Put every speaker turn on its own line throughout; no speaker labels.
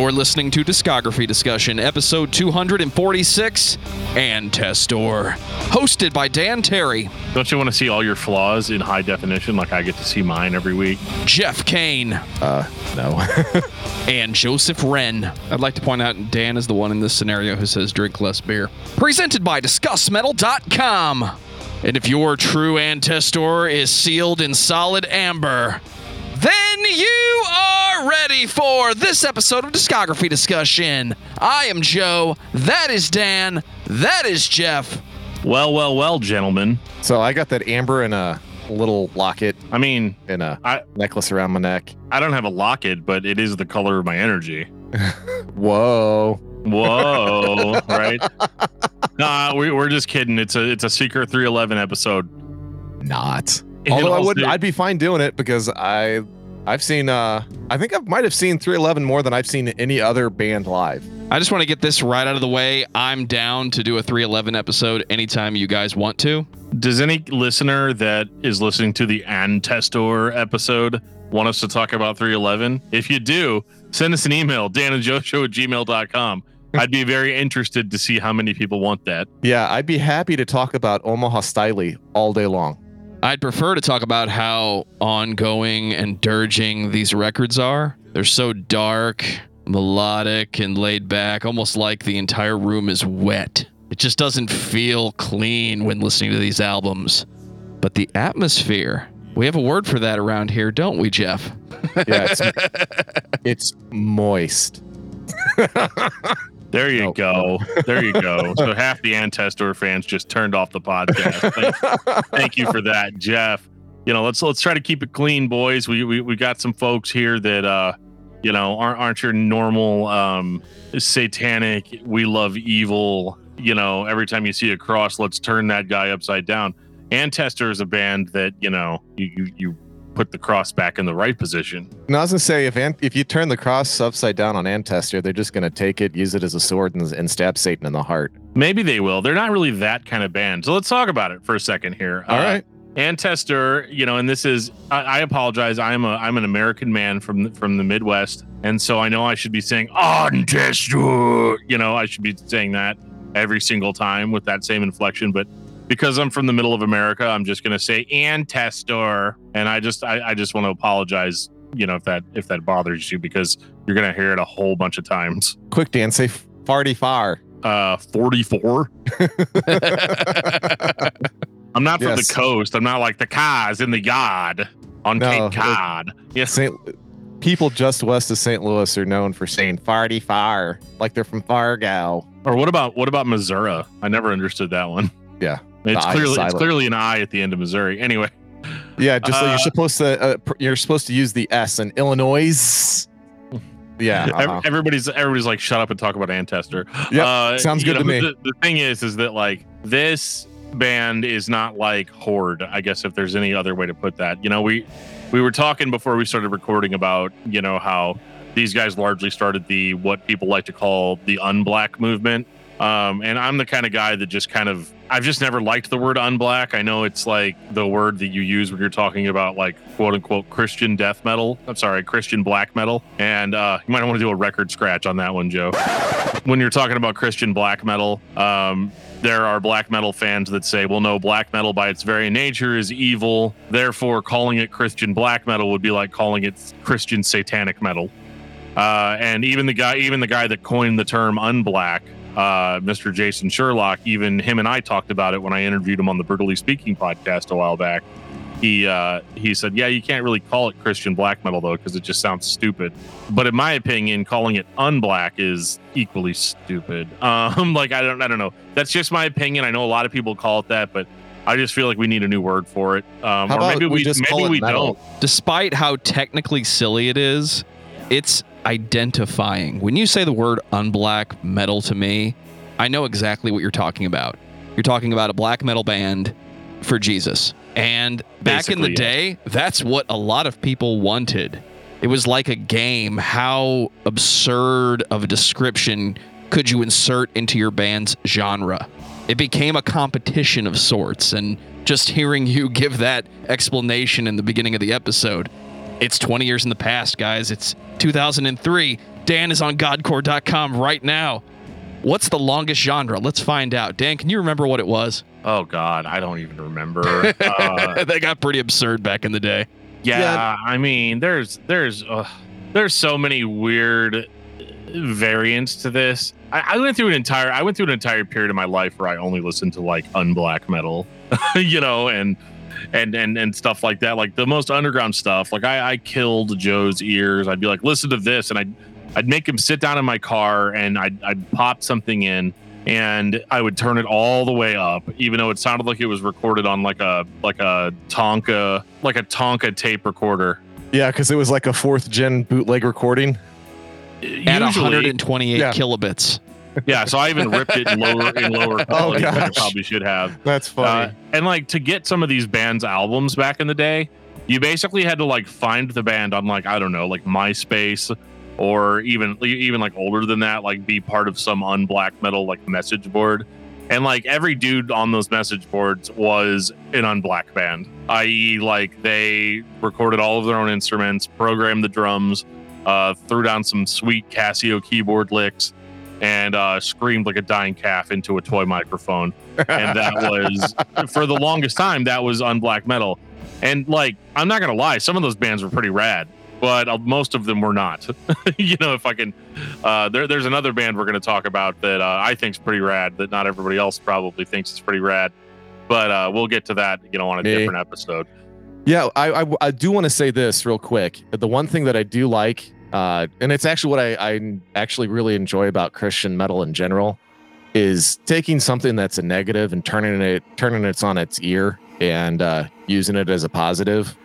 You're listening to Discography Discussion, episode 246, Antestor, hosted by Dan Terry,
Don't you want to see all your flaws in high definition like I get to see mine every week?
Jeff Kane,
Uh, no.
and Joseph Wren. I'd like to point out Dan is the one in this scenario who says drink less beer. Presented by DiscussMetal.com. And if your true Antestor is sealed in solid amber, then you are ready for this episode of Discography Discussion. I am Joe. That is Dan. That is Jeff.
Well, well, well, gentlemen.
so I got that amber in a little locket
I mean,
and a
I
necklace around my neck.
I don't have a locket, but it is the color of my energy.
Whoa.
Whoa, right? Nah, we, we're just kidding. It's a it's a secret 311 episode.
Not.
In
Although I
all
would
ser-
I'd be fine doing it because I I've seen uh I think I might have seen 311 more than I've seen any other band live.
I just want to get this right out of the way. I'm down to do a 311 episode anytime you guys want to.
Does any listener that is listening to the Antestor episode want us to talk about 311? If you do, send us an email, danandjoeshow at gmail.com. I'd be very interested to see how many people want that.
Yeah, I'd be happy to talk about Omaha Stylee all day long.
I'd prefer to talk about how ongoing and dirging these records are. They're so dark, melodic, and laid back, almost like the entire room is wet. It just doesn't feel clean when listening to these albums. But the atmosphere, we have a word for that around here, don't we, Jeff?
Yeah, it's, it's moist.
There you
No,
go. There you go. So half the Antestor fans just turned off the podcast. Thank, thank you for that, Jeff. You know, let's let's try to keep it clean, boys. We we, we got some folks here that uh, you know, aren't aren't your normal um satanic, we love evil, you know, every time you see a cross, let's turn that guy upside down. Antestor is a band that, you know, you you, you put the cross back in the right position.
And I was gonna say if Ant- if you turn the cross upside down on Antester, they're just gonna take it, use it as a sword, and, and stab Satan in the heart.
Maybe they will. They're not really that kind of band. So let's talk about it for a second here.
All uh, right.
Antester, you know, and this is I, I apologize. I'm a I'm an American man from the, from the Midwest, and so I know I should be saying Antester. You know, I should be saying that every single time with that same inflection, but because I'm from the middle of America, I'm just gonna say Antestor, and I just I, I just want to apologize. You know, if that if that bothers you, because you're gonna hear it a whole bunch of times.
Quick, Dan, say farty far.
Uh, 44. I'm not from
Yes.
the coast. I'm not like the cars in the yard on
No,
Cape Cod. Yes.
Saint people just west of St. Louis are known for saying farty far, like they're from Fargo.
Or what about what about Missouri? I never understood that one.
Yeah.
It's
The
clearly it's clearly an I at the end of Missouri. Anyway,
Yeah, just like
Uh,
you're supposed to uh, pr- you're supposed to use the S in Illinois. Yeah. uh-huh.
everybody's everybody's like shut up and talk about Antestor.
Yeah,
Uh,
sounds
you
good to me.
The, the thing is, is that like this band is not like Horde. I guess if there's any other way to put that, you know, we we were talking before we started recording about you know how these guys largely started the what people like to call the unblack movement. Um, and I'm the kind of guy that just kind of I've just never liked the word unblack. I know it's like the word that you use when you're talking about like quote unquote Christian death metal. I'm sorry, Christian black metal. And uh, you might want to do a record scratch on that one, Joe. when you're talking about Christian black metal, um, there are black metal fans that say, well, no, black metal by its very nature is evil. Therefore, calling it Christian black metal would be like calling it Christian satanic metal. Uh, and even the guy, even the guy that coined the term unblack, uh, Mr. Jayson Sherlock, even him and I talked about it when I interviewed him on the Brutally Speaking podcast a while back. He uh, he said, "Yeah, you can't really call it Christian black metal though, because it just sounds stupid." But in my opinion, calling it unblack is equally stupid. Um, like I don't I don't know. That's just my opinion. I know a lot of people call it that, but I just feel like we need a new word for it. Um,
How
or
about
maybe
we
we,
just
maybe
call it
we
metal?
don't.
Despite how technically silly it is, it's identifying. When you say the word unblack metal to me, I know exactly what you're talking about. You're talking about a black metal band for Jesus. And back in the
Basically, yes.
day, that's what a lot of people wanted. It was like a game. How absurd of a description could you insert into your band's genre? It became a competition of sorts. And just hearing you give that explanation in the beginning of the episode, it's 20 years in the past, guys. It's 2003. Dan is on godcore.com right now. What's the longest genre? Let's find out. Dan, can you remember what it was?
Oh God, I don't even remember. uh,
they got pretty absurd back in the day.
yeah,
Yeah.
I mean, there's there's uh, there's so many weird variants to this. I, I went through an entire I went through an entire period of my life where I only listened to like unblack metal, you know, and and and and stuff like that, like the most underground stuff. Like I, I killed Joe's ears. I'd be like, listen to this, and I'd I'd make him sit down in my car, and I'd I'd pop something in, and I would turn it all the way up, even though it sounded like it was recorded on like a like a Tonka like a Tonka tape recorder.
Yeah, because it was like a fourth gen bootleg recording.
At
Usually-
128
Yeah.
kilobits.
Yeah. So I even ripped it in lower in lower quality than I probably should have.
That's funny.
Uh, and like to get some of these bands' albums back in the day, you basically had to like find the band on like I don't know, like MySpace or even even like older than that, like be part of some unblack metal like message board. And like every dude on those message boards was an unblack band, i.e., like they recorded all of their own instruments, programmed the drums, uh, threw down some sweet Casio keyboard licks, and uh, screamed like a dying calf into a toy microphone. And that was for the longest time that was on black metal. And like i'm not gonna lie some of those bands were pretty rad but uh, most of them were not. You know if i can uh, there, there's another band we're gonna talk about that uh, i think's pretty rad that not everybody else probably thinks is pretty rad. But uh, we'll get to that you know on a
Me.
different episode.
Yeah, I, I, I do want to say this real quick. The one thing that I do like, uh, and it's actually what I, I actually really enjoy about Christian metal in general, is taking something that's a negative and turning it turning it on its ear and uh, using it as a positive.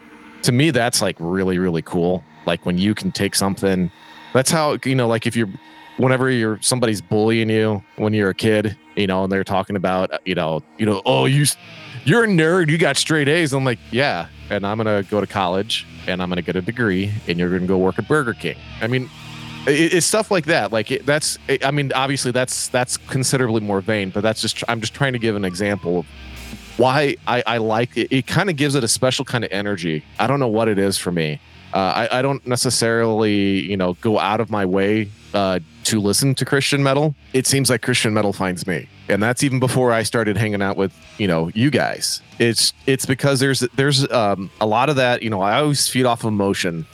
To me, that's like really really cool. Like when you can take something, that's how you know. Like if you're, whenever you're somebody's bullying you when you're a kid, you know, and they're talking about, you know, you know, oh you you're a nerd. You got straight A's. I'm like, yeah. And I'm gonna go to college and I'm gonna get a degree, and you're gonna go work at Burger King. I mean, it, it's stuff like that. Like it, that's. I mean, obviously that's that's considerably more vain, but that's just. I'm just trying to give an example of why I, I like it. It kind of gives it a special kind of energy. I don't know what it is for me. Uh, I, I don't necessarily, you know, go out of my way uh, to listen to Christian metal. It seems like Christian metal finds me, and that's even before I started hanging out with, you know, you guys. It's it's because there's there's um, a lot of that. You know, I always feed off emotion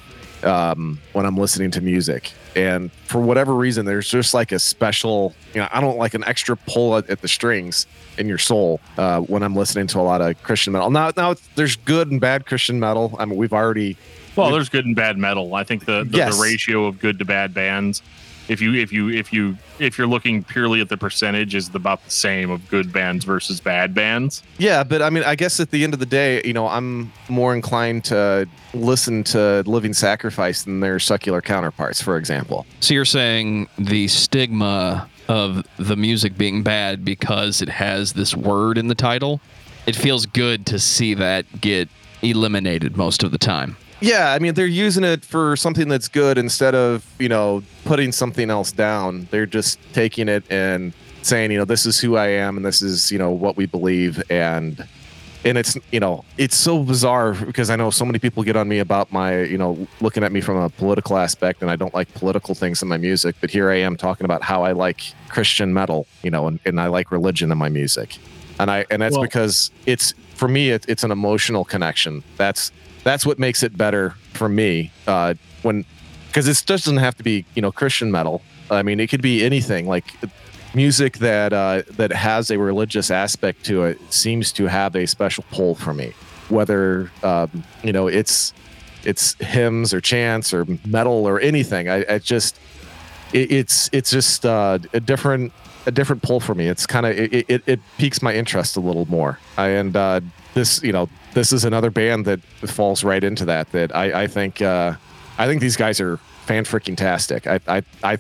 um, when I'm listening to music. And for whatever reason, there's just like a special, you know, I don't like an extra pull at, at the strings in your soul uh, when I'm listening to a lot of Christian metal. Now, now there's good and bad Christian metal. I mean, we've already,
well there's good and bad metal i think the the,
Yes.
the ratio of good to bad bands if you if you if you if you're looking purely at the percentage is about the same of good bands versus bad bands
yeah, but I mean, I guess at the end of the day, you know, I'm more inclined to listen to Living Sacrifice than their secular counterparts, for example.
So you're saying the stigma of the music being bad because it has this word in the title? It feels good to see that get eliminated most of the time.
Yeah, I mean they're using it for something that's good instead of you know putting something else down. They're just taking it and saying you know this is who I am and this is you know what we believe and and it's you know it's so bizarre because I know so many people get on me about my you know looking at me from a political aspect and I don't like political things in my music, but here I am talking about how I like Christian metal, you know, and, and I like religion in my music, and I and that's
Well-
because it's for me it, it's an emotional connection. That's that's what makes it better for me uh, when because it doesn't have to be you know Christian metal. I mean, it could be anything like music that uh, that has a religious aspect to it seems to have a special pull for me. Whether um, you know it's it's hymns or chants or metal or anything, I, I just it, it's it's just uh, a different a different pull for me. It's kind of it, it it piques my interest a little more. I, and uh, this you know this is another band that falls right into that. That I I think uh, I think these guys are fan freaking tastic. I I I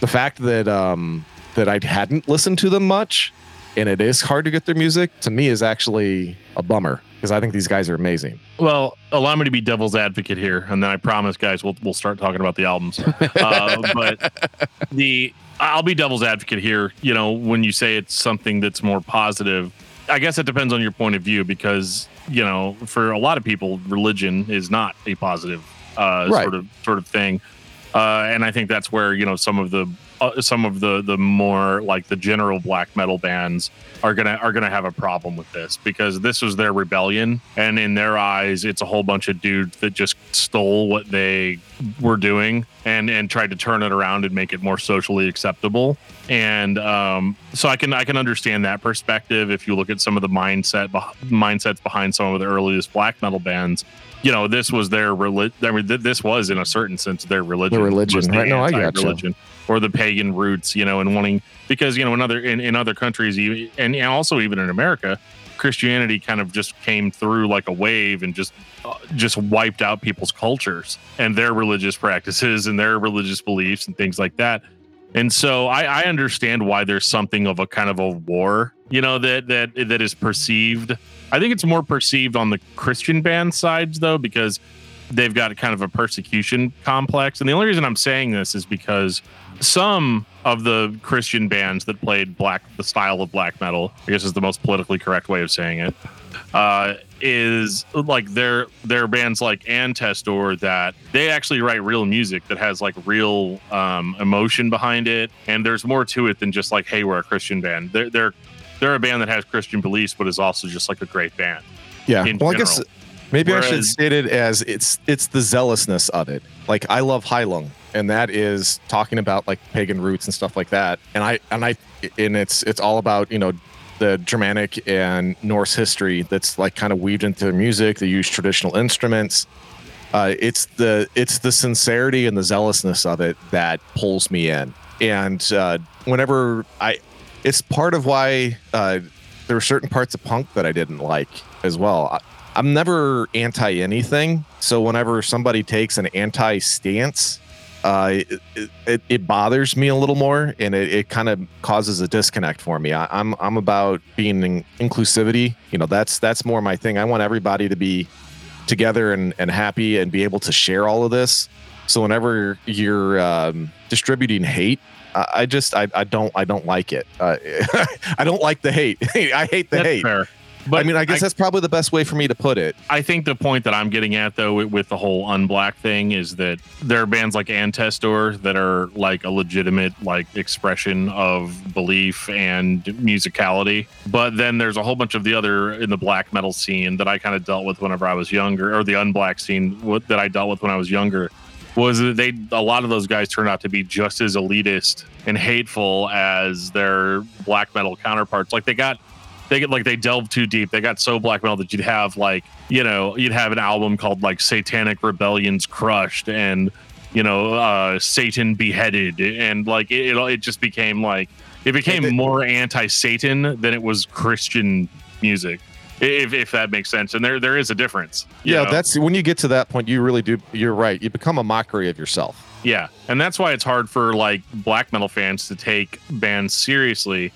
the fact that um that I hadn't listened to them much and it is hard to get their music to me is actually a bummer because I think these guys are amazing.
Well, allow me to be devil's advocate here, and then I promise, guys, we'll we'll start talking about the albums. uh, but the I'll be devil's advocate here. You know, when you say it's something that's more positive, I guess it depends on your point of view because you know, for a lot of people, religion is not a positive uh,
Right.
sort of sort of thing. uh, and I think that's where you know some of the uh, some of the the more like the general black metal bands are gonna are gonna have a problem with this because this was their rebellion, and in their eyes, it's a whole bunch of dudes that just stole what they were doing and and tried to turn it around and make it more socially acceptable. And um, so I can I can understand that perspective if you look at some of the mindset mindsets behind some of the earliest black metal bands you know, this was their religion. I mean, th- this was in a certain sense their religion.
The religion, right? No, I got
religion or the pagan roots, you know, and wanting because you know in other in, in other countries, and, also even in America, Christianity kind of just came through like a wave and just uh, just wiped out people's cultures and their religious practices and their religious beliefs and things like that. And so I, I understand why there's something of a kind of a war, you know, that that that is perceived I think it's more perceived on the Christian band sides though, because they've got kind of a persecution complex. And the only reason I'm saying this is because some of the Christian bands that played black, the style of black metal, I guess is the most politically correct way of saying it, uh, is like their their bands like Antestor that they actually write real music that has like real um, emotion behind it, and there's more to it than just like, hey, we're a Christian band. They're they're they're a band that has Christian beliefs, but is also just like a great band.
Yeah. Well, general. I guess maybe Whereas, I should state it as it's it's the zealousness of it. Like I love Heilung, and that is talking about like pagan roots and stuff like that. And I and I and it's it's all about you know the Germanic and Norse history that's like kind of weaved into their music. They use traditional instruments. Uh, it's the it's the sincerity and the zealousness of it that pulls me in. And uh, whenever I it's part of why uh, there were certain parts of punk that I didn't like as well. I, I'm never anti anything, so whenever somebody takes an anti stance, uh, it, it, it, bothers me a little more, and it, it kind of causes a disconnect for me. I, am I'm, I'm about being in inclusivity. You know, that's that's more my thing. I want everybody to be together and, and happy and be able to share all of this. So whenever you're um, distributing hate, I just I, I don't I don't like it. Uh, I don't like the hate. I hate the
that's
hate.
Fair.
But I mean, I guess I, that's probably the best way for me to put it.
I think the point that I'm getting at, though, with, the whole unblack thing, is that there are bands like Antestor that are like a legitimate like expression of belief and musicality. But then there's a whole bunch of the other in the black metal scene that I kind of dealt with whenever I was younger, or the unblack scene that I dealt with when I was younger was that they a lot of those guys turned out to be just as elitist and hateful as their black metal counterparts. Like they got they get like they delved too deep. They got so black metal that you'd have like you know you'd have an album called like Satanic Rebellions Crushed and you know uh, Satan Beheaded and like it, it, it just became like it became more anti-Satan than it was Christian music if, if that makes sense. And there there is a difference.
Yeah, know? that's when you get to that point, you really do. You're right. You become a mockery of yourself.
Yeah, and that's why it's hard for like black metal fans to take bands seriously.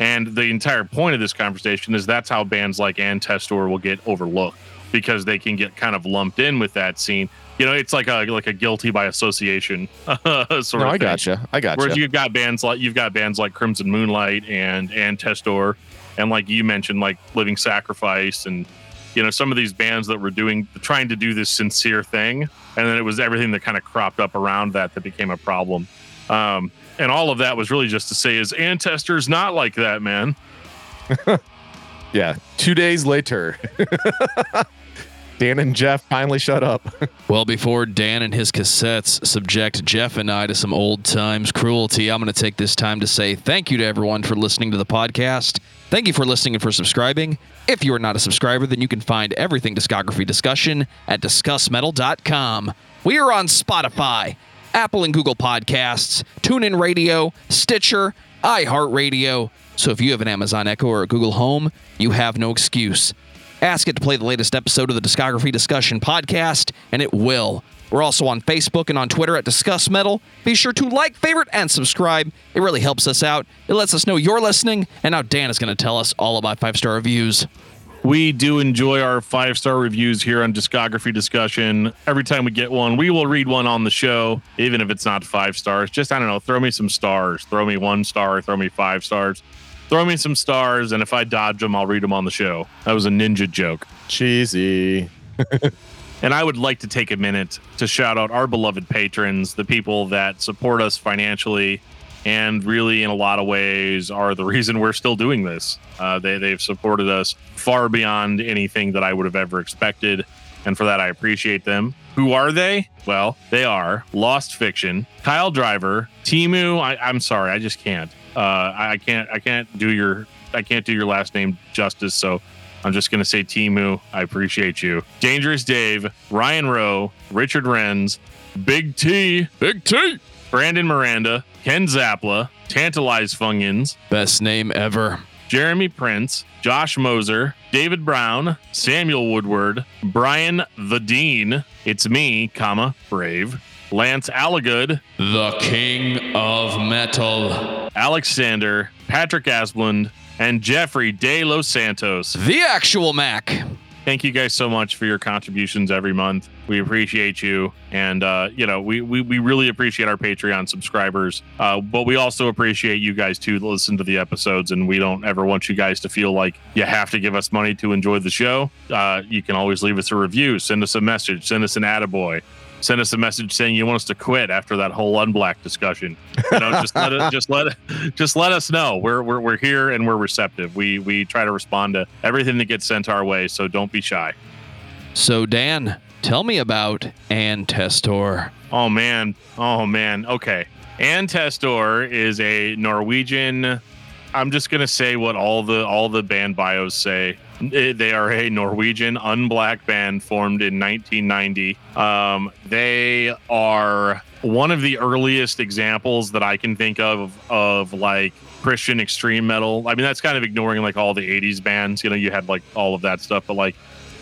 And the entire point of this conversation is that's how bands like Antestor will get overlooked because they can get kind of lumped in with that scene. You know, it's like a like a guilty by association sort no, of. Thing.
I gotcha. I gotcha.
Whereas you've got bands like you've got bands like Crimson Moonlight and Antestor and like you mentioned like living sacrifice and you know some of these bands that were doing trying to do this sincere thing and then it was everything that kind of cropped up around that that became a problem um, and all of that was really just to say his Antestor's not like that man
yeah two days later Dan and Jeff finally shut up.
well, before Dan and his cassettes subject Jeff and I to some old times cruelty, I'm going to take this time to say thank you to everyone for listening to the podcast. Thank you for listening and for subscribing. If you are not a subscriber, then you can find everything discography discussion at discussmetal.com. We are on Spotify, Apple and Google Podcasts, TuneIn Radio, Stitcher, iHeartRadio. So if you have an Amazon Echo or a Google Home, you have no excuse. Ask it to play the latest episode of the Discography Discussion podcast, and it will. We're also on Facebook and on Twitter at Discuss Metal. Be sure to like, favorite, and subscribe. It really helps us out. It lets us know you're listening. And now Dan is going to tell us all about five star reviews.
We do enjoy our five star reviews here on Discography Discussion. Every time we get one, we will read one on the show, even if it's not five stars. Just, I don't know, throw me some stars. Throw me one star, throw me five stars. Throw me some stars, and if I dodge them, I'll read them on the show. That was a ninja joke.
Cheesy.
And I would like to take a minute to shout out our beloved patrons, the people that support us financially and really, in a lot of ways, are the reason we're still doing this. Uh, they, they've supported us far beyond anything that I would have ever expected. And for that, I appreciate them. Who are they? Well, they are Lost Fiction, Kyle Driver, Timu. I, I'm sorry, I just can't. Uh, I, I can't. I can't do your. I can't do your last name justice. So I'm just gonna say Timu. I appreciate you. Dangerous Dave, Ryan Rowe, Richard Renz, Big T,
Big T.
Brandon Miranda, Ken Zapla, Tantalize Fungins,
Best name ever.
Jeremy Prince, Josh Moser, David Brown, Samuel Woodward, Brian the Dean, it's me, comma, Brave, Lance Allagood,
The King of Metal.
Alexander, Patrick Asplund, and Jeffrey De Los Santos.
The actual Mac.
Thank you guys so much for your contributions every month. We appreciate you. And, uh, you know, we, we, we really appreciate our Patreon subscribers. Uh, but we also appreciate you guys too to listen to the episodes. And we don't ever want you guys to feel like you have to give us money to enjoy the show. Uh, you can always leave us a review, send us a message, send us an attaboy. Send us a message saying you want us to quit after that whole unblack discussion. You know, just let it, just let it, just let us know. We're, we're we're here and we're receptive. We we try to respond to everything that gets sent our way. So don't be shy.
So, Dan, tell me about Antestor.
Oh man. Oh man. Okay. Antestor is a Norwegian. I'm just gonna say what all the all the band bios say. They are a Norwegian unblack band formed in 1990. Um, they are one of the earliest examples that I can think of of like Christian extreme metal. I mean, that's kind of ignoring like all the 80s bands. You know, you had like all of that stuff, but like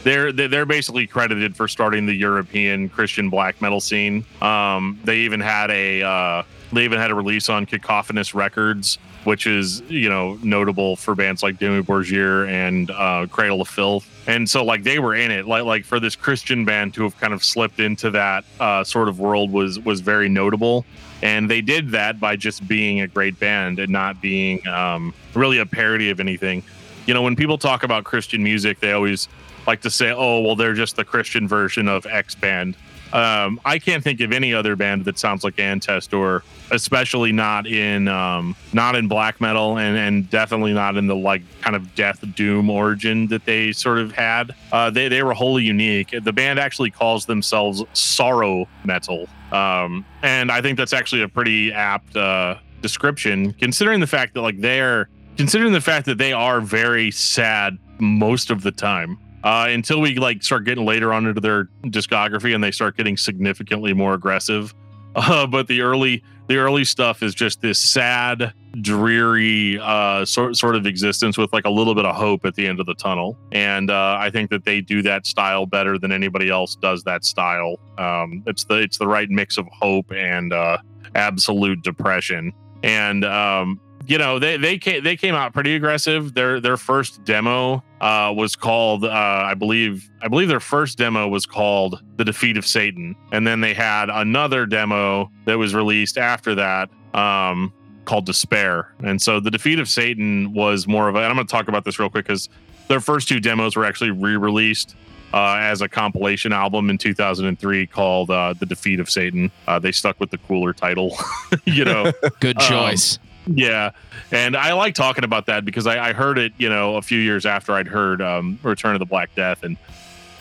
they're they're they're basically credited for starting the European Christian black metal scene. Um, they even had a uh, they even had a release on Cacophonous Records, which is you know notable for bands like Dimmu Borgir and uh, Cradle of Filth. And so like they were in it, like like for this Christian band to have kind of slipped into that uh, sort of world was was very notable. And they did that by just being a great band and not being um, really a parody of anything. You know, when people talk about Christian music, they always like to say, "Oh, well, they're just the Christian version of X band." Um, I can't think of any other band that sounds like Antestor especially not in um, not in black metal, and and definitely not in the like kind of death doom origin that they sort of had. Uh, they they were wholly unique. The band actually calls themselves sorrow metal, um, and I think that's actually a pretty apt uh, description, considering the fact that like they're considering the fact that they are very sad most of the time uh, until we like start getting later on into their discography and they start getting significantly more aggressive. Uh, but the early the early stuff is just this sad, dreary uh, sort sort of existence with like a little bit of hope at the end of the tunnel. And uh, I think that they do that style better than anybody else does that style. Um, it's the it's the right mix of hope and uh, absolute depression. And um, you know they they came they came out pretty aggressive. Their their first demo uh, was called uh, I believe I believe their first demo was called The Defeat of Satan, and then they had another demo that was released after that um, called Despair. And so The Defeat of Satan was more of a. And I'm going to talk about this real quick because their first two demos were actually re-released uh, as a compilation album in 2003 called uh, The Defeat of Satan. Uh, they stuck with the cooler title, you know.
Good
Um,
choice.
Yeah, and I like talking about that because I, I heard it, you know, a few years after I'd heard um, Return of the Black Death, and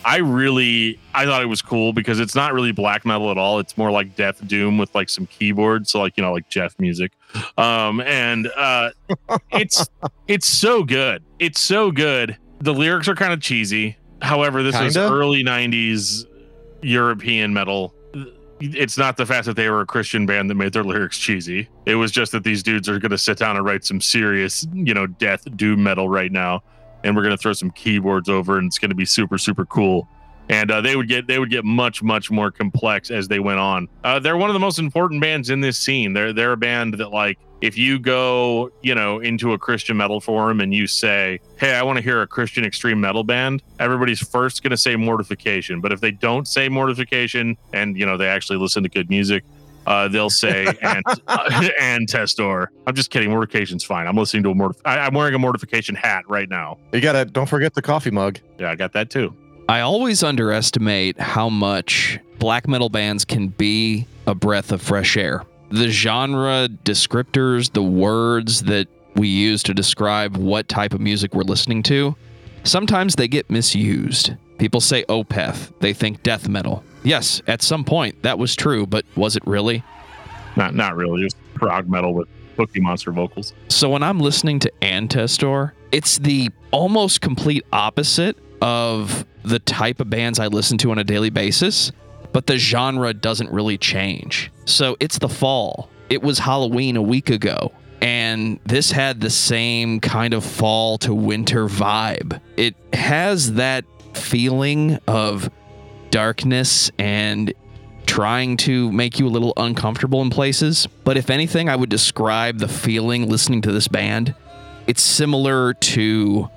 I really I thought it was cool because it's not really black metal at all. It's more like death doom with like some keyboards, so like you know, like Jeff music, um, and uh, it's it's so good. It's so good. The lyrics are kind of cheesy. However, this is
Kinda?
early '90s European metal it's not the fact that they were a Christian band that made their lyrics cheesy. It was just that these dudes are going to sit down and write some serious, you know, death doom metal right now, and we're going to throw some keyboards over, and it's going to be super super cool. And uh, they would get they would get much much more complex as they went on. Uh, they're one of the most important bands in this scene. They're they're a band that like if you go you know into a Christian metal forum and you say, hey, I want to hear a Christian extreme metal band, everybody's first going to say Mortification. But if they don't say Mortification and you know they actually listen to good music, uh, they'll say and uh, Antestor. I'm just kidding. Mortification's fine. I'm listening to a mortif- I, I'm wearing a Mortification hat right now.
You gotta don't forget the coffee mug.
Yeah, I got that too.
I always underestimate how much black metal bands can be a breath of fresh air. The genre descriptors, the words that we use to describe what type of music we're listening to, sometimes they get misused. People say Opeth, they think death metal. Yes, at some point that was true, but was it really?
Not not really. It was prog metal with Cookie Monster vocals.
So when I'm listening to Antestor, it's the almost complete opposite of the type of bands I listen to on a daily basis, but the genre doesn't really change. So it's the fall. It was Halloween a week ago, and this had the same kind of fall to winter vibe. It has that feeling of darkness and trying to make you a little uncomfortable in places. But if anything, I would describe the feeling listening to this band. It's similar to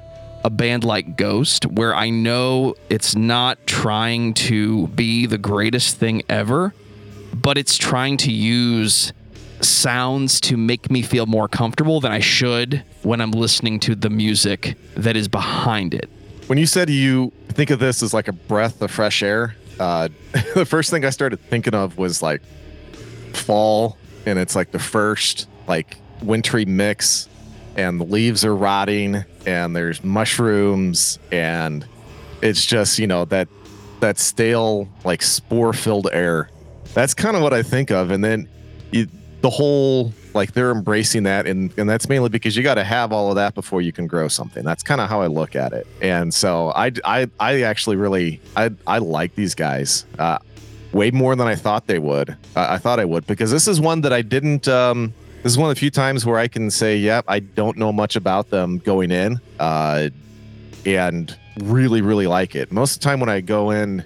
a band like Ghost, where I know it's not trying to be the greatest thing ever, but it's trying to use sounds to make me feel more comfortable than I should when I'm listening to the music that is behind it.
When you said you think of this as like a breath of fresh air, uh, the first thing I started thinking of was like fall, and it's like the first like wintry mix, and the leaves are rotting, and there's mushrooms, and it's just you know that that stale like spore filled air. That's kind of what I think of, and then you, the whole like they're embracing that and and that's mainly because you got to have all of that before you can grow something. That's kind of how i look at it. And so i i, I actually really i i like these guys uh, way more than i thought they would. I thought i would because this is one that i didn't um this is one of the few times where i can say yep i don't know much about them going in uh and really really like it. Most of the time when i go in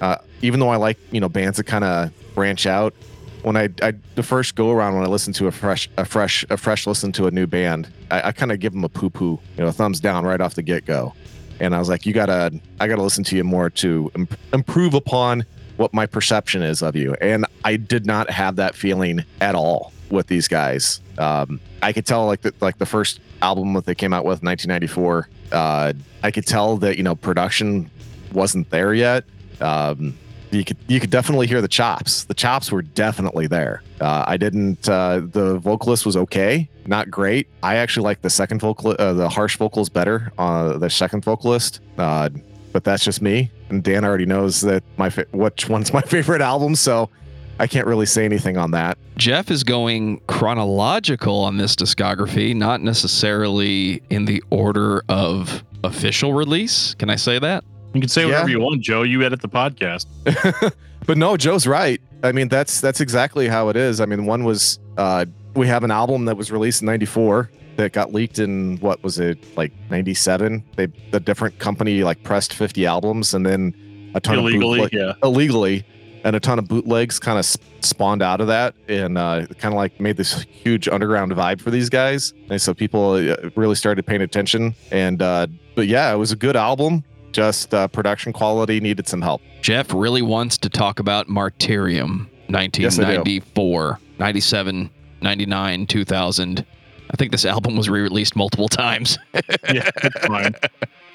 uh even though i like you know bands that kind of branch out when I, I the first go around when I listen to a fresh a fresh a fresh listen to a new band, I, I kind of give them a poo poo, you know, thumbs down right off the get go, and I was like, you gotta I gotta listen to you more to imp- improve upon what my perception is of you, and I did not have that feeling at all with these guys. Um, I could tell like the like the first album that they came out with, 1994. Uh, I could tell that you know production wasn't there yet. Um, you could you could definitely hear the chops. The chops were definitely there. Uh, I didn't. Uh, the vocalist was okay, not great. I actually like the second vocal, uh, the harsh vocals better. Uh, the second vocalist, uh, but that's just me. And Dan already knows that my fa- which one's my favorite album, so I can't really say anything on that.
Jeff is going chronological on this discography, not necessarily in the order of official release. Can I say that?
You can say
Yeah.
whatever you want, Joe. You edit the podcast.
but no, Joe's right. I mean, that's that's exactly how it is. I mean, one was uh, we have an album that was released in '94 that got leaked in what was it like '97? They the different company like pressed 50 albums and then a ton
Illegally,
of bootleg-
yeah.
illegally and a ton of bootlegs kind of spawned out of that and uh, kind of like made this huge underground vibe for these guys and so people uh, really started paying attention and uh, but yeah it was a good album just uh, production quality needed some help
Jeff really wants to talk about Martyrium,
Yes, I do.
1994, 97, 99, 2000. I think this album was re-released multiple times.
yeah, it's fine.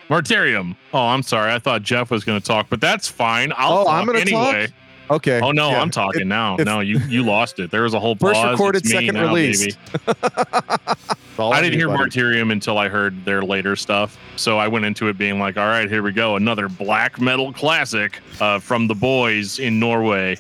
Martyrium. Oh, I'm sorry. I thought Jeff was going to talk, but that's fine. I'll
Oh,
talk
I'm gonna
anyway.
talk? Okay
Oh no,
Yeah.
I'm talking
It-
now. No, you you lost it. There was a whole
First
pause.
recorded,
It's
second
now,
released.
I didn't hear
buddy.
Martyrium until I heard their later stuff. So I went into it being like, all right, here we go. Another black metal classic uh, from the boys in Norway.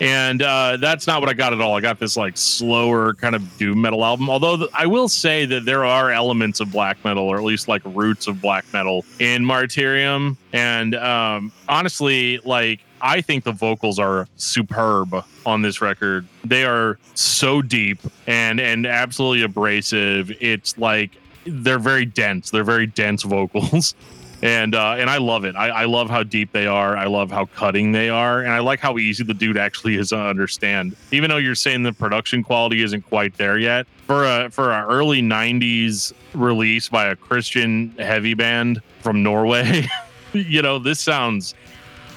And uh, that's not what I got at all. I got this like slower kind of doom metal album. Although th- I will say that there are elements of black metal, or at least like roots of black metal in Martyrium. And um, honestly, like I think the vocals are superb on this record. They are so deep and and absolutely abrasive. It's like they're very dense. They're very dense vocals. And uh, and I love it. I, I love how deep they are. I love how cutting they are, and I like how easy the dude actually is to understand. Even though you're saying the production quality isn't quite there yet, for a for an early '90s release by a Christian heavy band from Norway, you know this sounds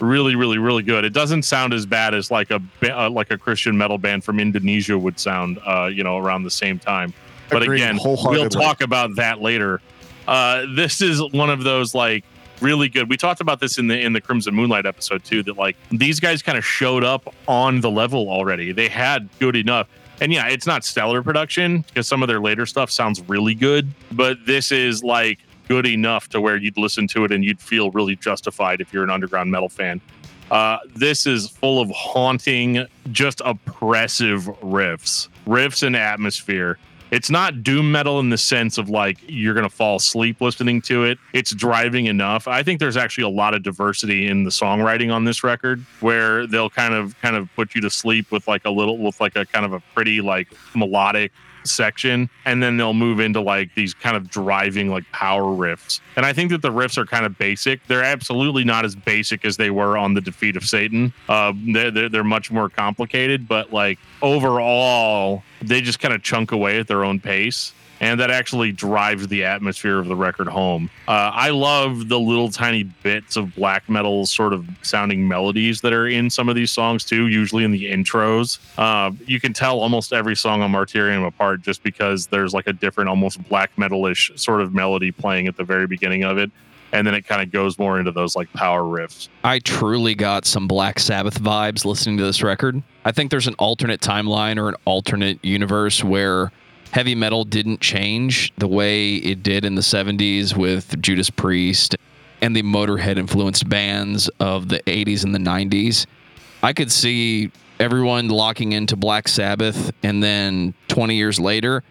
really really really good it doesn't sound as bad as like a uh, like a christian metal band from indonesia would sound uh you know around the same time but
Agreed
again we'll talk about that later uh this is one of those like really good. We talked about this in the in the Crimson Moonlight episode too. That like these guys kind of showed up on the level already. They had good enough. And yeah, it's not stellar production because some of their later stuff sounds really good, but this is like good enough to where you'd listen to it and you'd feel really justified if you're an underground metal fan. Uh, this is full of haunting, just oppressive riffs, riffs and atmosphere. It's not doom metal in the sense of like you're going to fall asleep listening to it. It's driving enough. I think there's actually a lot of diversity in the songwriting on this record where they'll kind of kind of put you to sleep with like a little with like a kind of a pretty like melodic section and then they'll move into like these kind of driving like power riffs. And i think that the riffs are kind of basic. They're absolutely not as basic as they were on the defeat of satan. Uh, they're, they're, they're much more complicated but like overall they just kind of chunk away at their own pace and that actually drives the atmosphere of the record home. Uh, I love the little tiny bits of black metal sort of sounding melodies that are in some of these songs too, usually in the intros. Uh, you can tell almost every song on Martyrium apart just because there's like a different, almost black metalish sort of melody playing at the very beginning of it. And then it kind of goes more into those like power riffs.
I truly got some Black Sabbath vibes listening to this record. I think there's an alternate timeline or an alternate universe where heavy metal didn't change the way it did in the 70s with Judas Priest and the Motorhead influenced bands of the 80s and the 90s. I could see everyone locking into Black Sabbath and then 20 years later,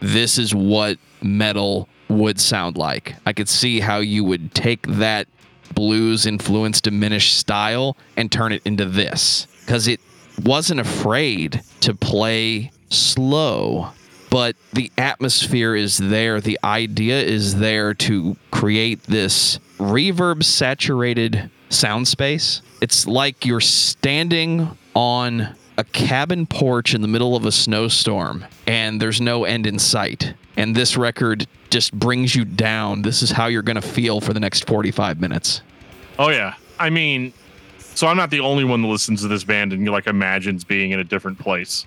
this is what metal would sound like. I could see how you would take that blues influenced diminished style and turn it into this because it wasn't afraid to play slow but the atmosphere is there. The idea is there to create this reverb saturated sound space. It's like you're standing on a cabin porch in the middle of a snowstorm and there's no end in sight. And this record just brings you down. This is how you're going to feel for the next 45 minutes.
Oh, yeah. I mean, so I'm not the only one that listens to this band and like imagines being in a different place.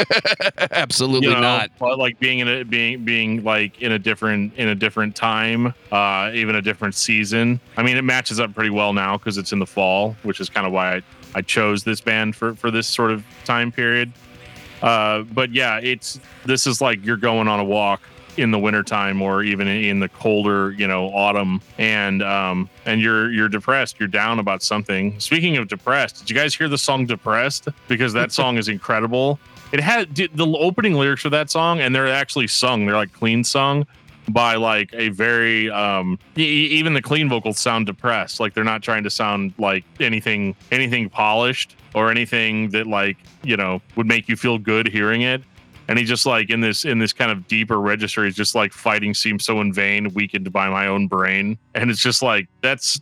Absolutely you know, not.
Like being in a being being like in a different in a different time, uh, even a different season. I mean, it matches up pretty well now because it's in the fall, which is kind of why I, I chose this band for for this sort of time period. Uh, but yeah, it's this is like you're going on a walk in the wintertime or even in the colder, you know, autumn and um and you're you're depressed, you're down about something. Speaking of depressed, did you guys hear the song Depressed? Because that song is incredible. It had the opening lyrics for that song and they're actually sung, they're like clean sung by like a very um even the clean vocals sound depressed like they're not trying to sound like anything anything polished or anything that like you know would make you feel good hearing it and he just like in this in this kind of deeper register he's just like fighting seems so in vain weakened by my own brain and it's just like that's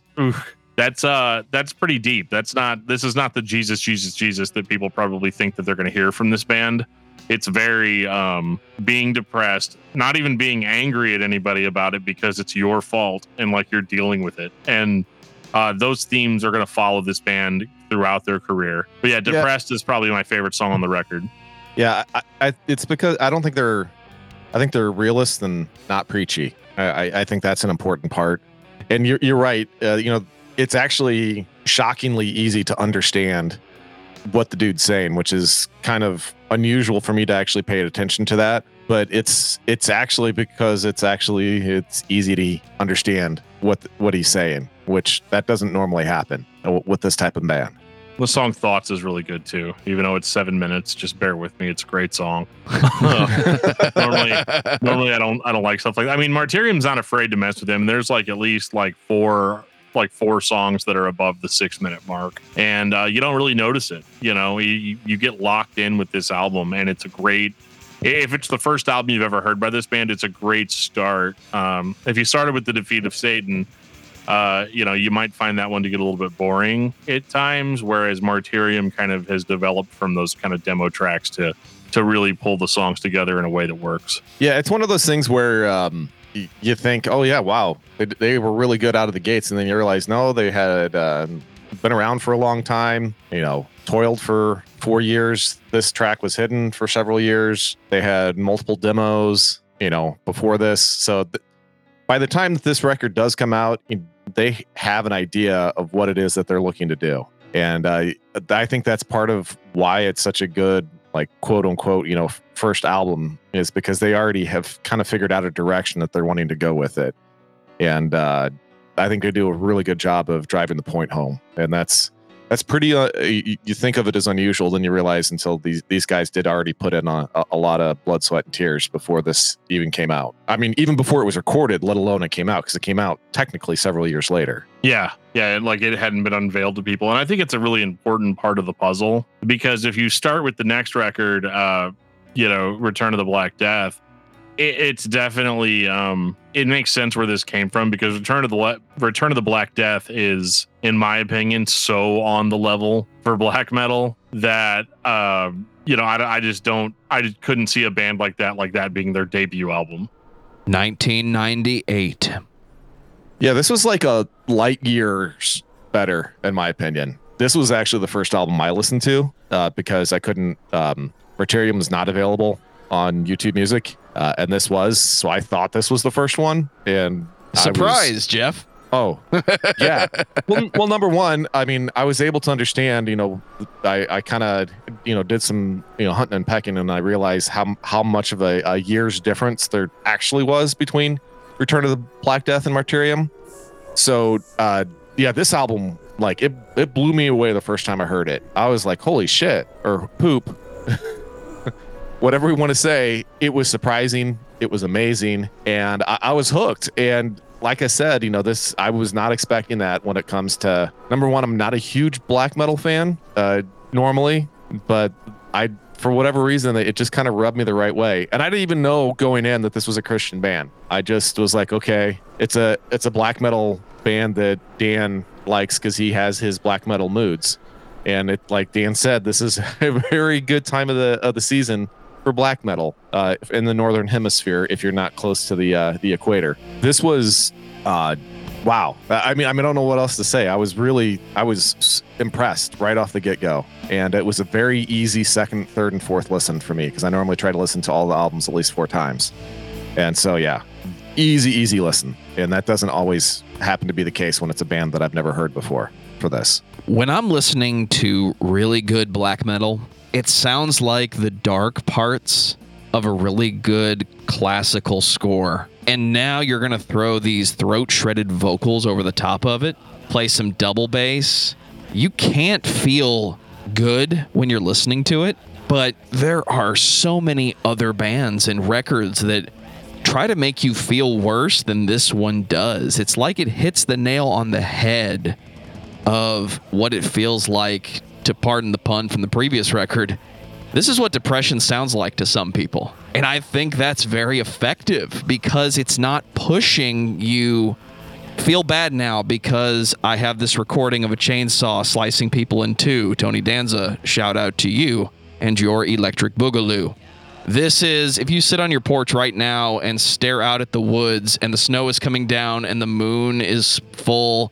that's uh that's pretty deep that's not this is not the jesus jesus jesus that people probably think that they're going to hear from this band it's very um being depressed not even being angry at anybody about it because it's your fault and like you're dealing with it and uh, those themes are going to follow this band throughout their career. But yeah, Depressed yeah. is probably my favorite song on the record.
Yeah, I, I, it's because I don't think they're, I think they're realist and not preachy. I, I think that's an important part. And you're you're right. Uh, you know, it's actually shockingly easy to understand what the dude's saying, which is kind of unusual for me to actually pay attention to that. But it's it's actually because it's actually it's easy to understand what what he's saying, which that doesn't normally happen with this type of band.
The song "Thoughts" is really good too, even though it's seven minutes. Just bear with me; it's a great song. normally, normally I don't I don't like stuff like that. I mean, Martyrium's not afraid to mess with him. There's like at least like four like four songs that are above the six minute mark, and uh, you don't really notice it. You know, you, you get locked in with this album, and it's a great if it's the first album you've ever heard by this band, it's a great start. Um, if you started with the defeat of Satan, uh, you know, you might find that one to get a little bit boring at times, whereas Martyrium kind of has developed from those kind of demo tracks to to really pull the songs together in a way that works.
Yeah, it's one of those things where um, you think, oh yeah, wow, they, they, were really good out of the gates, and then you realize, no, they had uh, been around for a long time. You know, toiled for four years. This track was hidden for several years. They had multiple demos. You know, before this, so th- by the time that this record does come out, they have an idea of what it is that they're looking to do. And uh, I think that's part of why it's such a good, like, quote unquote, you know, first album is because they already have kind of figured out a direction that they're wanting to go with it. And uh, I think they do a really good job of driving the point home. And that's, that's pretty. Uh, you, you, think of it as unusual, then you realize until these these guys did already put in a, a, lot of blood, sweat, and tears before this even came out. I mean, even before it was recorded, let alone it came out, because it came out technically several years later.
Yeah, yeah, like it hadn't been unveiled to people, and I think it's a really important part of the puzzle because if you start with the next record, uh, you know, Return of the Black Death, it, it's definitely um, it makes sense where this came from because Return of the Le- Return of the Black Death is, in my opinion, so on the level for black metal that um, you know I, I just don't I just couldn't see a band like that like that being their debut album.
1998.
Yeah, this was like a light years better in my opinion. This was actually the first album I listened to uh, because I couldn't. Um, Martyrium was not available on YouTube Music, uh, and this was. So I thought this was the first one, and
surprise, was, Jeff.
Oh, yeah. well, well, number one, I mean, I was able to understand. You know, I, I kind of, you know, did some, you know, hunting and pecking, and I realized how how much of a, a year's difference there actually was between Return of the Black Death and Martyrium. So, uh, yeah, this album, like, it it blew me away the first time I heard it. I was like, holy shit, or poop. whatever we want to say, it was surprising. It was amazing. And I, I, was hooked. And like I said, you know, this, I was not expecting that when it comes to number one, I'm not a huge black metal fan uh, normally, but I, for whatever reason, it just kind of rubbed me the right way. And I didn't even know going in that this was a Christian band. I just was like, okay, it's a, it's a black metal band that Dan likes because he has his black metal moods and it like Dan said, this is a very good time of the of the season for black metal uh, in the northern hemisphere if you're not close to the uh, the equator. This was uh, wow. I mean, I mean, I don't know what else to say. I was really, I was impressed right off the get go, and it was a very easy second, third, and fourth listen for me because I normally try to listen to all the albums at least four times, and so yeah, easy, easy listen, and that doesn't always happen to be the case when it's a band that I've never heard before for this.
When I'm listening to really good black metal, it sounds like the dark parts of a really good classical score. And now you're going to throw these throat shredded vocals over the top of it, play some double bass. You can't feel good when you're listening to it, but there are so many other bands and records that try to make you feel worse than this one does. It's like it hits the nail on the head of what it feels like to pardon the pun from the previous record, this is what depression sounds like to some people. And I think that's very effective because it's not pushing you feel bad now because I have this recording of a chainsaw slicing people in two. Tony Danza, shout out to you and your electric boogaloo. This is if you sit on your porch right now and stare out at the woods and the snow is coming down and the moon is full,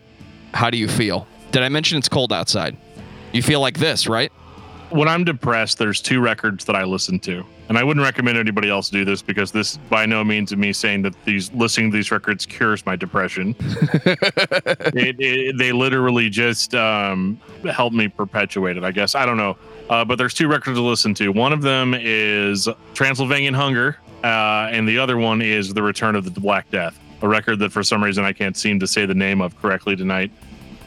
how do you feel? Did I mention it's cold outside? You feel like this, right?
When I'm depressed, there's two records that I listen to. And I wouldn't recommend anybody else do this because this by no means of me saying that these listening to these records cures my depression. it, it, they literally just um, help me perpetuate it, I guess. I don't know. Uh, but there's two records to listen to. One of them is Transylvanian Hunger, uh, and the other one is The Return of the Black Death, a record that for some reason I can't seem to say the name of correctly tonight.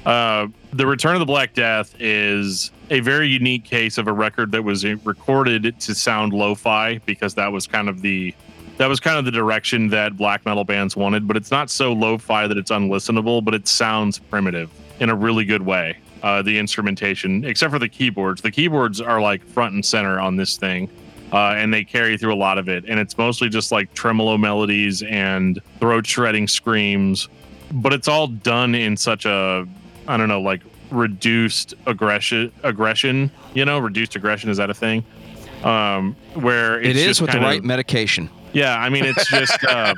Uh, the Return of the Black Death is a very unique case of a record that was recorded to sound lo-fi because that was kind of the that was kind of the direction that black metal bands wanted. But it's not so lo-fi that it's unlistenable, but it sounds primitive in a really good way. Uh, the instrumentation, except for the keyboards, the keyboards are like front and center on this thing. Uh, and they carry through a lot of it. And it's mostly just like tremolo melodies and throat shredding screams, but it's all done in such a I don't know, like reduced aggression. Aggression, you know, reduced aggression is that a thing? Um, where
it is with the right medication.
Yeah, I mean, it's just uh,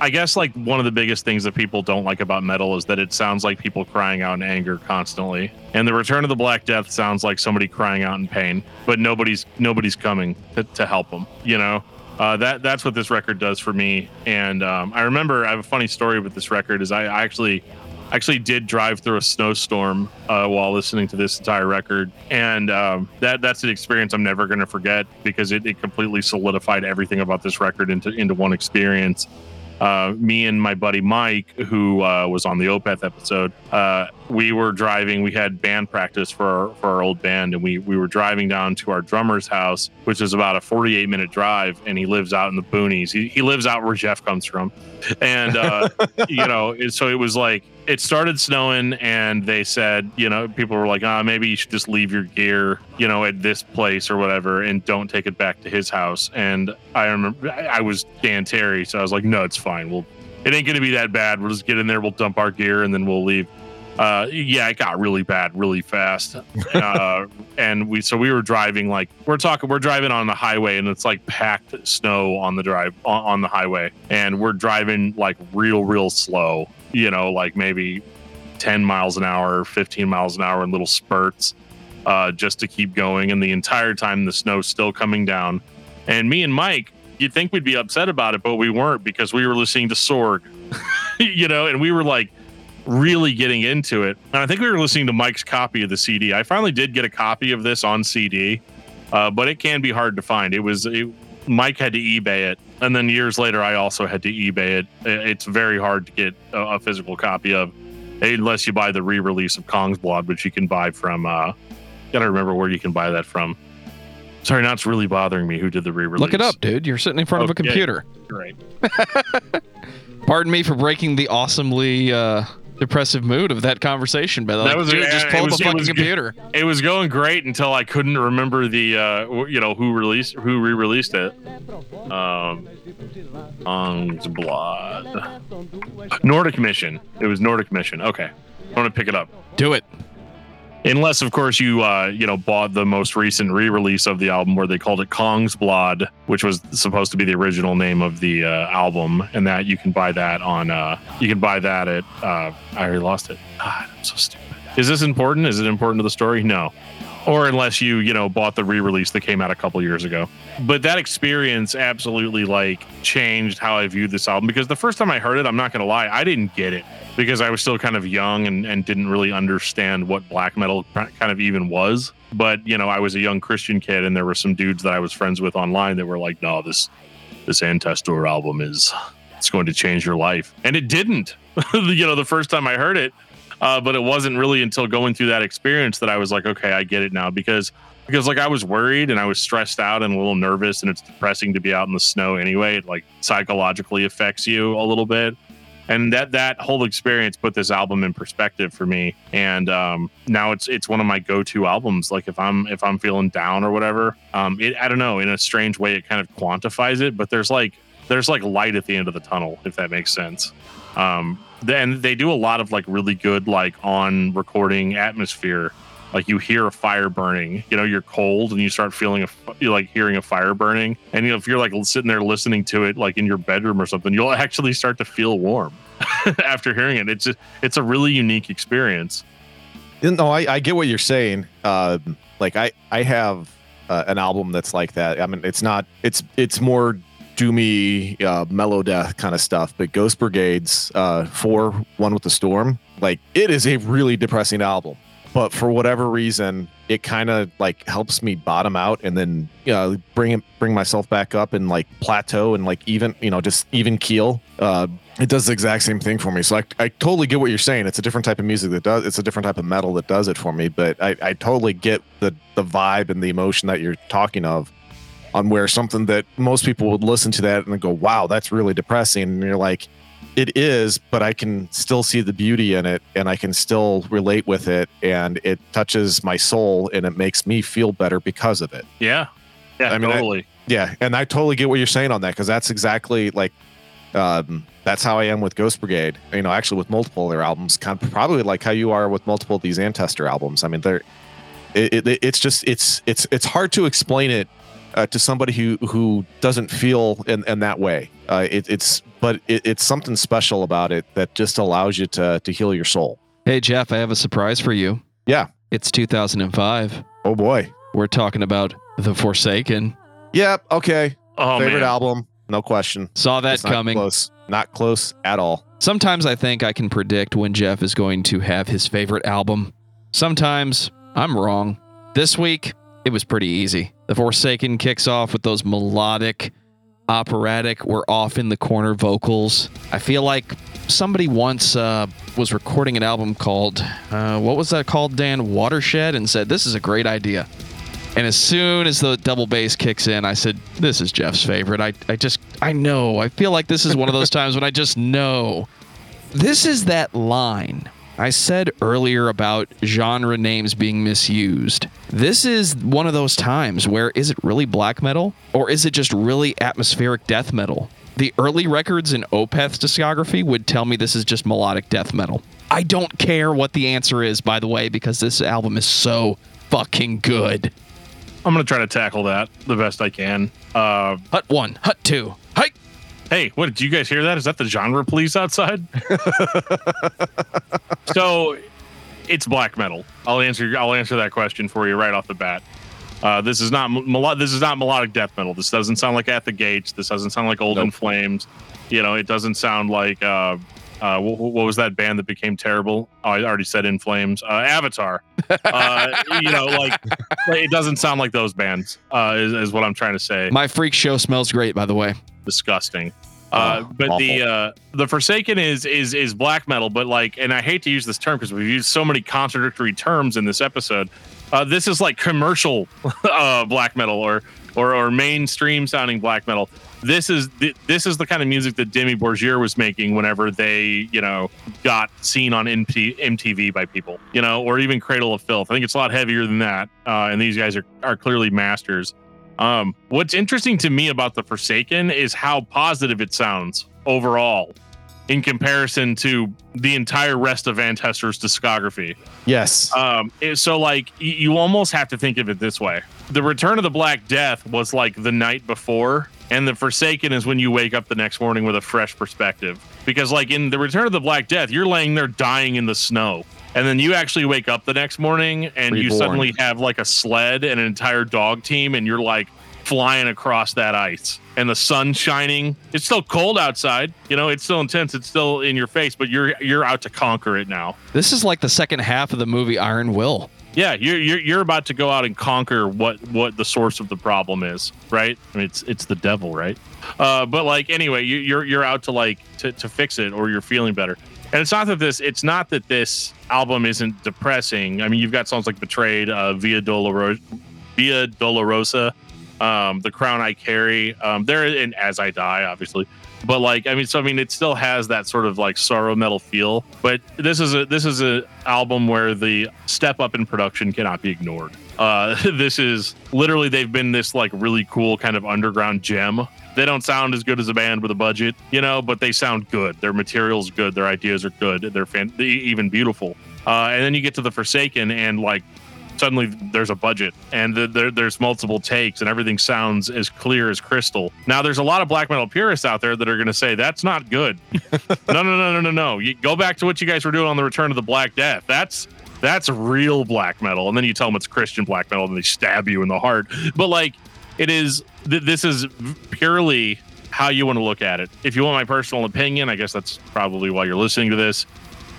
I guess like one of the biggest things that people don't like about metal is that it sounds like people crying out in anger constantly. And the Return of the Black Death sounds like somebody crying out in pain, but nobody's nobody's coming to, to help them. You know, uh, that that's what this record does for me. And um, I remember I have a funny story with this record. Is I, I actually actually did drive through a snowstorm uh, while listening to this entire record, and um, that that's an experience I'm never going to forget because it, it completely solidified everything about this record into into one experience. Uh, me and my buddy Mike, who uh, was on the Opeth episode, uh, we were driving. We had band practice for our, for our old band, and we we were driving down to our drummer's house, which is about a 48 minute drive, and he lives out in the boonies. He, he lives out where Jeff comes from, and uh, you know, so it was like it started snowing, and they said, you know, people were like, ah, maybe you should just leave your gear, you know, at this place or whatever, and don't take it back to his house. And I remember I was Dan Terry, so I was like, no, it's fine. We'll it ain't gonna be that bad. We'll just get in there, we'll dump our gear, and then we'll leave uh, yeah, it got really bad really fast. Uh, and we, so we were driving like we're talking, we're driving on the highway and it's like packed snow on the drive on, on the highway. And we're driving like real, real slow, you know, like maybe 10 miles an hour, 15 miles an hour in little spurts, uh, just to keep going. And the entire time the snow's still coming down. And me and Mike, you'd think we'd be upset about it, but we weren't because we were listening to Sorg, you know, and we were like, really getting into it. And I think we were listening to Mike's copy of the CD. I finally did get a copy of this on CD, uh, but it can be hard to find. It was it, Mike had to eBay it, and then years later, I also had to eBay it. It's very hard to get a, a physical copy of, unless you buy the re-release of Kongsblod, which you can buy from. Uh, gotta remember where you can buy that from. Sorry, now it's really bothering me. Who did the re-release?
Look it up, dude. You're sitting in front of a computer.
Right.
Pardon me for breaking the awesomely uh, depressive mood of that conversation, but
That was-
dude,
yeah,
just
it
pull up
was- it
fucking
was
computer.
It was going great until I couldn't remember the uh, you know who released who re-released it. Um, Blood, Nordic Mission. It was Nordic Mission. Okay, I'm gonna pick it up.
Do it.
Unless, of course, you uh, you know bought the most recent re-release of the album, where they called it Kongsblod, which was supposed to be the original name of the uh, album, and that you can buy that on uh, you can buy that at uh, I already lost it. God, I'm so stupid. Is this important? Is it important to the story? No. Or unless you you know bought the re-release that came out a couple years ago. But that experience absolutely like changed how I viewed this album because the first time I heard it, I'm not gonna lie, I didn't get it because I was still kind of young and, and didn't really understand what black metal kind of even was. But you know, I was a young Christian kid, and there were some dudes that I was friends with online that were like, "No, this this Antestor album is it's going to change your life," and it didn't. you know, the first time I heard it, uh, but it wasn't really until going through that experience that I was like, "Okay, I get it now." Because because like I was worried and I was stressed out and a little nervous, and it's depressing to be out in the snow anyway. It like psychologically affects you a little bit. And that that whole experience put this album in perspective for me. And um, now it's it's one of my go-to albums. Like if i'm if i'm feeling down or whatever um, it i don't know in a strange way it kind of quantifies it. But there's like there's like light at the end of the tunnel if that makes sense. Um, then they do a lot of like really good like on recording atmosphere like you hear a fire burning you know you're cold and you start feeling a you're like hearing a fire burning and you know if you're like sitting there listening to it like in your bedroom or something you'll actually start to feel warm after hearing it it's it's a really unique experience
No, I, I get what you're saying. Um, like I, I have uh, an album that's like that. I mean, it's not. It's it's more doomy, uh, mellow death kind of stuff. But Ghost Brigade's uh, for One with the Storm, like it is a really depressing album. But for whatever reason, it kind of like helps me bottom out and then you know, bring bring myself back up and like plateau and like even you know just even keel. Uh, it does the exact same thing for me. So I, I totally get what you're saying. It's a different type of music that does. It's a different type of metal that does it for me. But I, I totally get the the vibe and the emotion that you're talking of. On where something that most people would listen to that and go, "Wow, that's really depressing," and you're like, "It is," but I can still see the beauty in it, and I can still relate with it, and it touches my soul, and it makes me feel better because of it.
yeah yeah
I mean, I- Yeah, and I totally get what you're saying on that because that's exactly like um, that's how I am with Ghost Brigade. You know, actually with multiple of their albums, kind of probably like how you are with multiple of these Antestor albums. I mean, they're it, it, it's just it's it's it's hard to explain it uh, to somebody who who doesn't feel in, in that way. Uh, it, it's but it, it's something special about it that just allows you to to heal your soul.
Hey, Jeff, I have a surprise for you.
Yeah.
It's 2005.
Oh boy.
We're talking about The Forsaken.
Yep. Okay.
Oh
Favorite
man.
album, no question.
Saw that
It's not
coming.
Close. Not close at all.
Sometimes I think I can predict when Jeff is going to have his favorite album. Sometimes I'm wrong. This week, it was pretty easy. The Forsaken kicks off with those melodic, operatic, we're off in the corner vocals. I feel like somebody once uh, was recording an album called, uh, what was that called, Dan? Watershed, and said, This is a great idea. And as soon as the double bass kicks in, I said, This is Jeff's favorite. I, I just, I know. I feel like this is one of those times when I just know. This is that line I said earlier about genre names being misused. This is one of those times where is it really black metal or is it just really atmospheric death metal? The early records in Opeth's discography would tell me this is just melodic death metal. I don't care what the answer is, by the way, because this album is so fucking good.
I'm gonna try to tackle that the best I can. Uh,
Hut one, hut two.
Hey, what did you guys hear that? Is that the genre police outside? so it's black metal. I'll answer I'll answer that question for you right off the bat. Uh, this is not melo- this is not melodic death metal. This doesn't sound like At the Gates. This doesn't sound like Old in
Nope.
Flames. You know, it doesn't sound like uh, uh, what, what was that band that became terrible? Oh, I already said In Flames. Uh, Avatar. Uh, you know, like it doesn't sound like those bands. Uh, is, is what I'm trying to say
My freak show smells great, by the way.
Disgusting. Uh,
Oh,
but the uh, the Forsaken is is is black metal, but like, and I hate to use this term because we've used so many contradictory terms in this episode. Uh, this is like commercial uh, black metal or or or mainstream sounding black metal. This is th- this is the kind of music that Dimmu Borgir was making whenever they you know got seen on MP- MTV by people, you know, or even Cradle of Filth. I think it's a lot heavier than that, uh, and these guys are are clearly masters. Um, what's interesting to me about the Forsaken is how positive it sounds overall in comparison to the entire rest of Antestor's discography.
Yes.
Um, it- so like y- you almost have to think of it this way: the Return of the Black Death was like the night before, and the Forsaken is when you wake up the next morning with a fresh perspective. Because like in the Return of the Black Death, you're laying there dying in the snow. And then you actually wake up the next morning and you suddenly have like a sled and an entire dog team, and you're like flying across that ice and the sun shining. It's still cold outside, you know, it's still intense, it's still in your face, but you're you're out to conquer it now.
This is like the second half of the movie Iron Will.
Yeah, you're, you're you're about to go out and conquer what what the source of the problem is, right? I mean, it's it's the devil, right? Uh, but like anyway, you, you're you're out to like to, to fix it, or you're feeling better. And it's not that this it's not that this album isn't depressing. I mean, you've got songs like Betrayed, uh, Via Dolorosa, Via Dolorosa, um, The Crown I Carry. Um, there and As I Die, obviously. But like, I mean, so I mean, it still has that sort of like sorrow metal feel. But this is a this is a album where the step up in production cannot be ignored. Uh, this is literally they've been this like really cool kind of underground gem. They don't sound as good as a band with a budget, you know, but they sound good. Their material's good. Their ideas are good. They're fan- they even beautiful. Uh, and then you get to the Forsaken, and like suddenly there's a budget and th- there, there's multiple takes and everything sounds as clear as crystal. Now there's a lot of black metal purists out there that are going to say that's not good. no, no, no, no, no, no. You go back to what you guys were doing on the Return of the Black Death. That's that's real black metal. And then you tell them it's Christian black metal and they stab you in the heart. But like it is th- this is purely how you want to look at it. If you want my personal opinion, I guess that's probably why you're listening to this.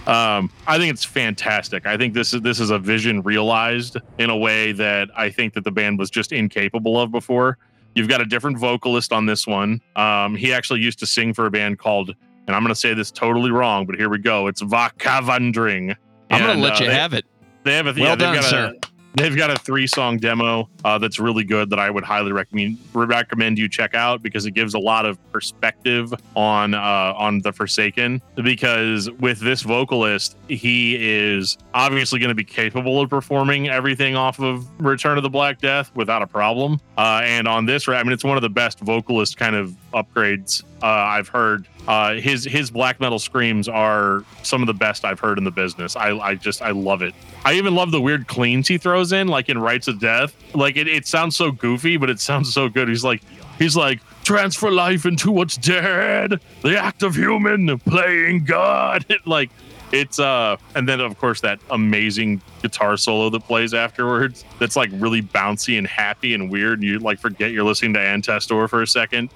Um, I think it's fantastic. I think this is this is a vision realized in a way that I think that the band was just incapable of before. You've got a different vocalist on this one. Um, he actually used to sing for a band called, and I'm going to say this totally wrong, but here we go. It's Vaakevandring.
I'm going to let
uh,
you
they-
have it.
They have a
Well
yeah,
done, sir.
A, they've got a three song demo uh, that's really good that I would highly recommend recommend you check out because it gives a lot of perspective on uh, on the Forsaken. Because with this vocalist, he is obviously going to be capable of performing everything off of Return of the Black Death without a problem. Uh, and on this, I mean, it's one of the best vocalist kind of upgrades uh, I've heard. Uh, his his black metal screams are some of the best I've heard in the business. I, I just I love it. I even love the weird cleans he throws in, like in Rites of Death. Like it, it sounds so goofy, but it sounds so good. He's like he's like transfer life into what's dead, the act of human playing God. like it's uh and then of course that amazing guitar solo that plays afterwards that's like really bouncy and happy and weird and you like forget you're listening to Antestor for a second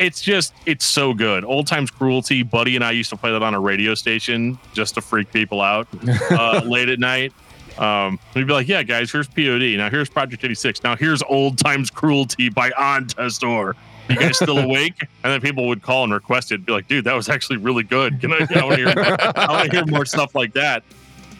it's just it's so good old times cruelty buddy and i used to play that on a radio station just to freak people out uh, late at night um, we'd be like, yeah, guys, here's POD. Now here's Project 86. Now here's Old Times Cruelty by Antestor you guys still awake? And then people would call and request it, be like, dude, that was actually really good. Can I, I want to hear, hear, more stuff like that.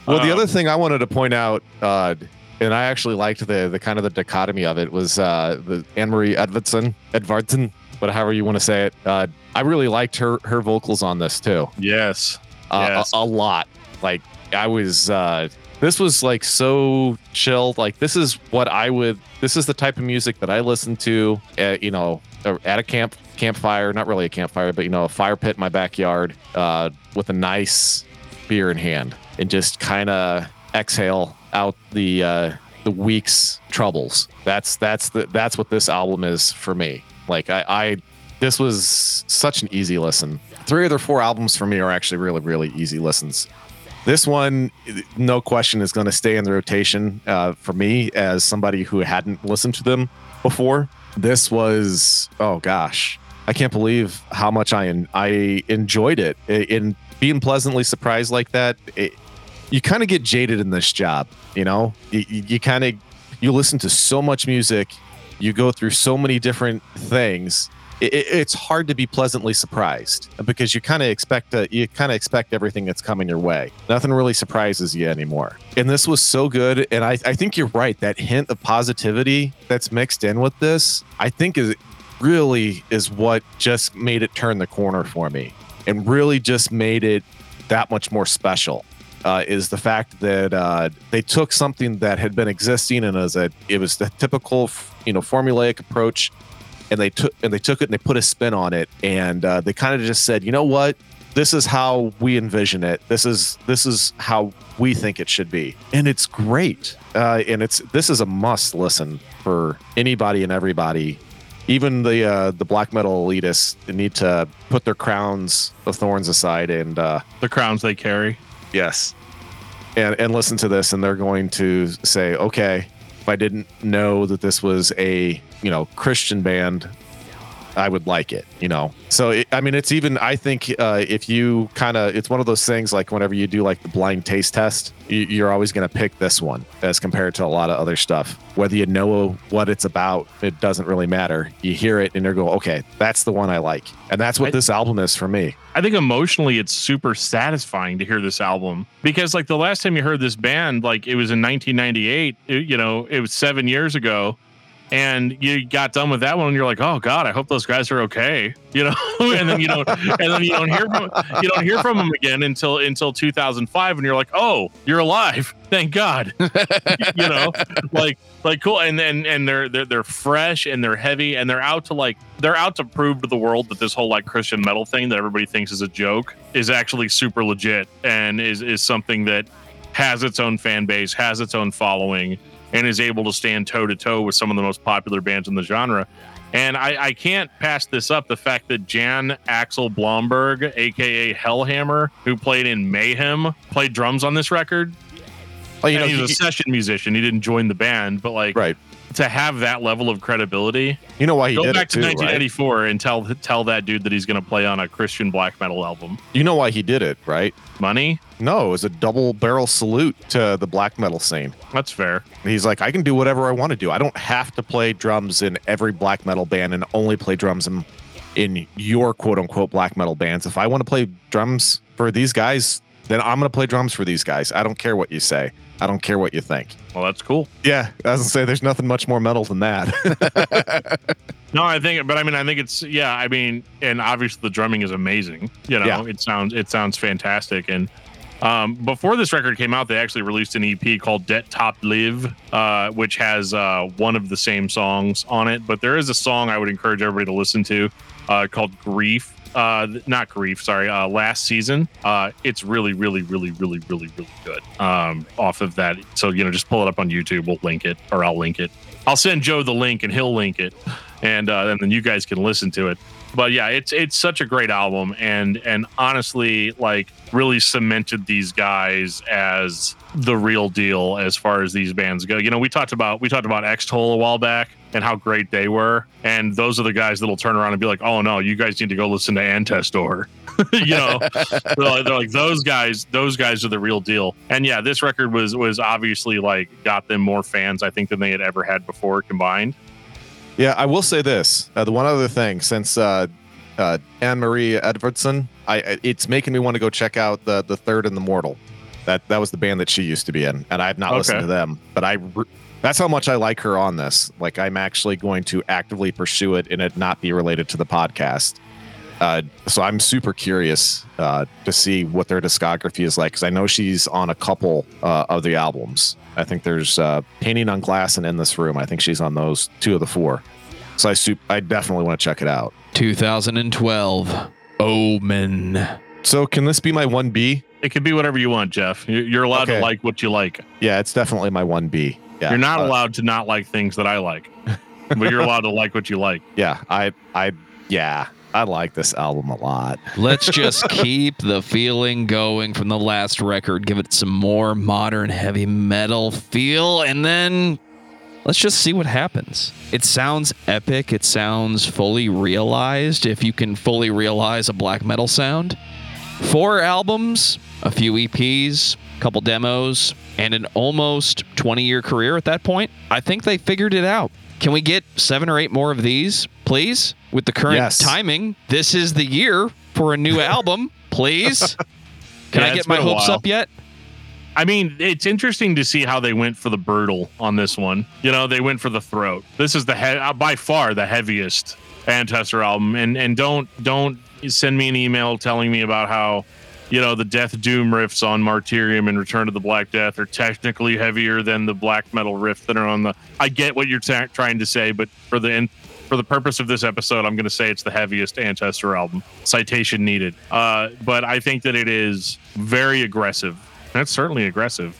Well, um, the other thing I wanted to point out, uh, and I actually liked the the kind of the dichotomy of it was uh, the Anne Marie Edvardson, Edvardsen, but however you want to say it. Uh, I really liked her her vocals on this too.
Yes,
uh, yes. A, a, lot. Like I was. Uh, this was like so chill. Like this is what I would. This is the type of music that I listen to. At, you know, at a camp campfire. Not really a campfire, but you know, a fire pit in my backyard uh, with a nice beer in hand, and just kind of exhale out the uh, the week's troubles. That's that's the that's what this album is for me. Like I, I this was such an easy listen. Three of their four albums for me are actually really really easy listens. This one, no question, is going to stay in the rotation uh, for me as somebody who hadn't listened to them before. This was, oh gosh, I can't believe how much I I enjoyed it. In being pleasantly surprised like that, it, you kind of get jaded in this job. You know, you, you kind of you listen to so much music, you go through so many different things it, it's hard to be pleasantly surprised because you kind of expect you kind of expect everything that's coming your way. Nothing really surprises you anymore. And this was so good. And I, I think you're right. That hint of positivity that's mixed in with this, I think is really is what just made it turn the corner for me and really just made it that much more special. Uh, is the fact that uh, they took something that had been existing and as a it was the typical you know formulaic approach and they took and they took it and they put a spin on it and uh, they kind of just said you know what? This is how we envision it. This is this is how we think it should be. And it's great. Uh, and it's this is a must listen for anybody and everybody. Even the uh, the black metal elitists need to put their crowns of thorns aside and uh,
the crowns they carry?
Yes. And and listen to this and they're going to say okay if I didn't know that this was a you know Christian band, I would like it. You know, so it, I mean, it's even I think uh, if you kind of it's one of those things like whenever you do like the blind taste test, you, are always going to pick this one as compared to a lot of other stuff. Whether you know what it's about, it doesn't really matter. You hear it and you go, okay, that's the one I like, and that's what I, this album is for me.
I think emotionally, it's super satisfying to hear this album because, like, the last time you heard this band, like, it was in 1998. It, you know, it was seven years ago and you got done with that one and you're like oh god i hope those guys are okay you know? And then you don't and then you don't hear from you don't hear from them again until until 2005 and you're like oh you're alive. Thank god. You know? Like like cool. And and and they're they're they're fresh and they're heavy and they're out to like they're out to prove to the world that this whole like christian metal thing that everybody thinks is a joke is actually super legit and is is something that has its own fan base has its own following and is able to stand toe to toe with some of the most popular bands in the genre. And I, I, can't pass this up the fact that Jan Axel Blomberg, aka Hellhammer, who played in Mayhem, played drums on this record. Well, you know, he's he, a session musician. He didn't join the band, but like,
right
to have that level of credibility.
You know why he did it?
go
did
back
to
1984
right?
and tell tell that dude that he's going to play on a Christian black metal album.
You know why he did it, right?
Money?
No, it was a double barrel salute to the black metal scene.
That's fair.
He's like, I can do whatever I want to do. I don't have to play drums in every black metal band and only play drums in in your quote unquote black metal bands. If I want to play drums for these guys, then I'm going to play drums for these guys. I don't care what you say. I don't care what you think.
Well, that's cool.
Yeah, I was gonna say there's nothing much more metal than that.
no, I think, but I mean, I think it's yeah. I mean, and obviously the drumming is amazing. You know, yeah. it sounds it sounds fantastic, and Um, before this record came out, they actually released an EP called Det tapte liv, uh, which has uh, one of the same songs on it. But there is a song I would encourage everybody to listen to uh, called Grief. Uh, not grief, sorry. Uh, last season, uh, it's really, really, really, really, really, really good. Um, off of that, so you know, just pull it up on YouTube. We'll link it, or I'll link it. I'll send Joe the link, and he'll link it, and uh, and then you guys can listen to it but yeah, it's it's such a great album, and and honestly, like really cemented these guys as the real deal as far as these bands go. You know, we talked about we talked about Extol a while back and how great they were, and those are the guys that'll turn around and be like, "Oh no, you guys need to go listen to Antestor." you know, they're, like, they're like those guys. Those guys are the real deal. And yeah, this record was was obviously like got them more fans I think than they had ever had before combined.
Yeah, I will say this. Uh, the one other thing, since uh, uh, Ann-Mari Edvardsen, I it's making me want to go check out the the Third and the Mortal. That that was the band that she used to be in, and I have not okay. listened to them. But I, that's how much I like her on this. Like I'm actually going to actively pursue it and it not be related to the podcast. Uh, so I'm super curious uh, to see what their discography is like because I know she's on a couple uh, of the albums. I think there's uh, Painting on Glass and In This Room. I think she's on those two of the four. So I su- I definitely want to check it out.
2012 Omen.
So can this be my 1B?
It could be whatever you want, Jeff. You're allowed okay. to like what you like.
Yeah, it's definitely my 1B. Yeah,
you're not uh, allowed to not like things that I like, but you're allowed to like what you like.
Yeah, I I yeah, I like this album a lot.
Let's just keep the feeling going from the last record, give it some more modern heavy metal feel, and then let's just see what happens. It sounds epic. It sounds fully realized if you can fully realize a black metal sound. Four albums, a few EPs, a couple demos, and an almost 20 year career at that point. I think they figured it out. Can we get seven or eight more of these, please? With the current yes. timing, this is the year for a new album, please. Can yeah, I get my hopes up yet?
I mean, it's interesting to see how they went for the brutal on this one. You know, they went for the throat. This is the he- uh, by far the heaviest Antestor album, and and don't don't send me an email telling me about how you know the Death Doom riffs on Martyrium and Return to the Black Death are technically heavier than the black metal riffs that are on the. I get what you're t- trying to say, but for the for the purpose of this episode, I'm going to say it's the heaviest Antestor album. Citation needed. Uh, but I think that it is very aggressive. That's certainly aggressive.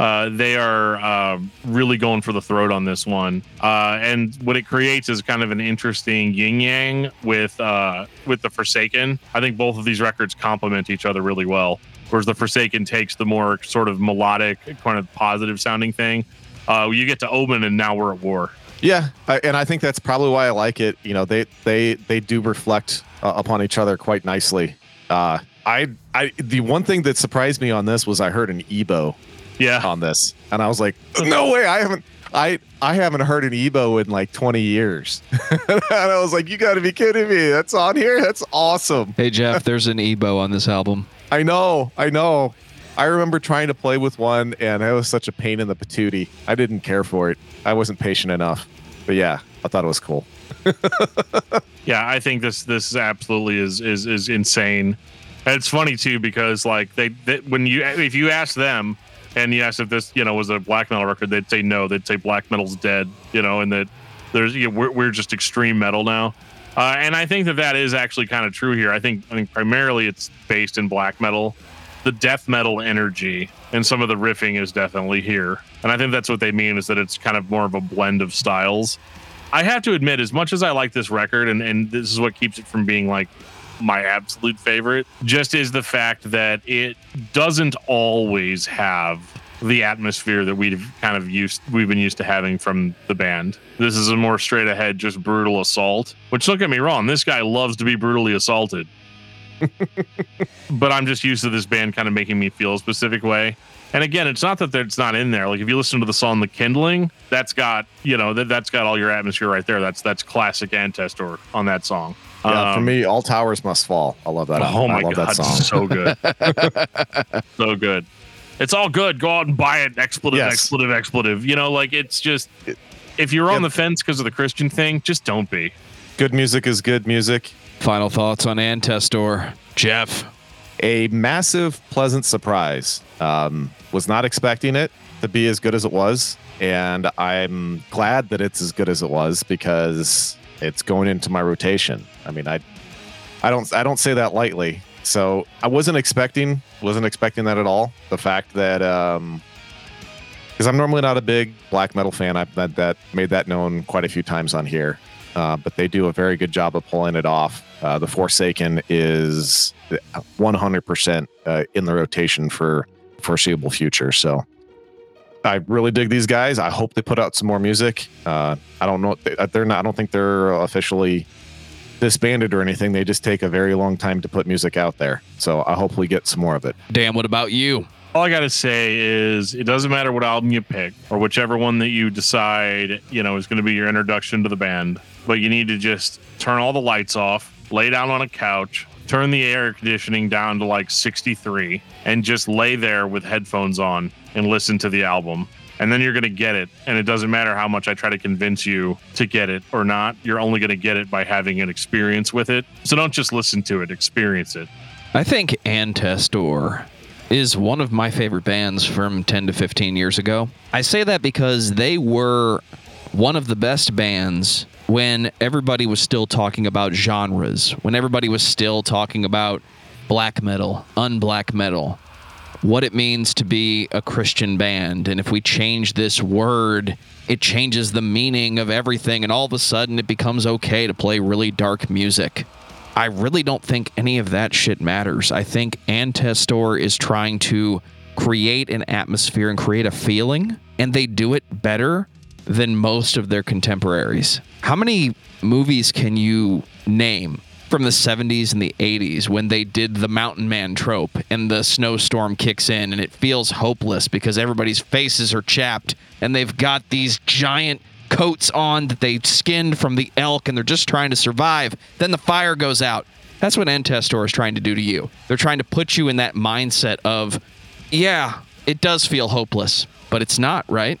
Uh, they are uh, really going for the throat on this one, uh, and what it creates is kind of an interesting yin yang with uh, with the Forsaken. I think both of these records complement each other really well. Whereas the Forsaken takes the more sort of melodic, kind of positive sounding thing. Uh, you get to Omen, and now we're at war.
Yeah, and I think that's probably why I like it. You know, they they they do reflect upon each other quite nicely. I I the one thing that surprised me on this was I heard an EBow
yeah.
on this. And i was like no way i haven't i i haven't heard an EBow in like 20 years. And i was like you gotta be kidding me that's on here? That's awesome.
Hey jeff there's an EBow on this album.
I know i know. I remember trying to play with one and it was such a pain in the patootie. I didn't care for it. I wasn't patient enough. But yeah i thought it was cool.
Yeah i think this this absolutely is is is insane. And it's funny too because like they, they when you if you ask them and yes, if this you know was a black metal record, they'd say no. They'd say black metal's dead. You know, and that there's you know, we're we're just extreme metal now. Uh, and I think that that is actually kind of true here. I think I think primarily it's based in black metal. The death metal energy and some of the riffing is definitely here. And I think that's what they mean is that it's kind of more of a blend of styles. I have to admit, as much as I like this record, and, and this is what keeps it from being like my absolute favorite just is the fact that it doesn't always have the atmosphere that we've kind of used we've been used to having from the band. This is a more straight ahead, just brutal assault. Which don't get me wrong, this guy loves to be brutally assaulted. but I'm just used to this band kind of making me feel a specific way. And again, it's not that it's not in there. Like if you listen to the song "The Kindling," that's got you know that that's got all your atmosphere right there. That's that's classic Antestor on that song.
Yeah, um, for me, all towers must fall. I love that.
Oh
my
god, that song. so good, so good. It's all good. Go out and buy it. Expletive, yes. expletive, expletive. You know, like it's just if you're on the fence because of the Christian thing, just don't be.
Good music is good music.
Final thoughts on Antestor, Jeff.
A massive, pleasant surprise. Um, was not expecting it to be as good as it was, and I'm glad that it's as good as it was because it's going into my rotation. I mean, I, I don't, I don't say that lightly. So I wasn't expecting, wasn't expecting that at all. The fact that, um, because I'm normally not a big black metal fan. I've that, that made that known quite a few times on here, uh, but they do a very good job of pulling it off. Uh, the Forsaken is 100% uh, in the rotation for foreseeable future. So I really dig these guys. I hope they put out some more music. Uh, I don't know. They're not. I don't think they're officially disbanded or anything. They just take a very long time to put music out there. So I hope we get some more of it.
Dan, what about you?
All I got to say is it doesn't matter what album you pick or whichever one that you decide, you know, is going to be your introduction to the band, but you need to just turn all the lights off, lay down on a couch, turn the air conditioning down to like 63 and just lay there with headphones on and listen to the album and then you're going to get it. And it doesn't matter how much I try to convince you to get it or not. You're only going to get it by having an experience with it. So don't just listen to it, experience it.
I think Antestor is one of my favorite bands from 10 to 15 years ago. I say that because they were one of the best bands when everybody was still talking about genres, when everybody was still talking about black metal, unblack metal, what it means to be a Christian band. And if we change this word, it changes the meaning of everything. And all of a sudden, it becomes okay to play really dark music. I really don't think any of that shit matters. I think Antestor is trying to create an atmosphere and create a feeling, and they do it better than most of their contemporaries. How many movies can you name from the 70s and the 80s when they did the mountain man trope and the snowstorm kicks in and it feels hopeless because everybody's faces are chapped and they've got these giant coats on that they skinned from the elk and they're just trying to survive. Then the fire goes out. That's what Antestor is trying to do to you. They're trying to put you in that mindset of, yeah, it does feel hopeless, but it's not, right?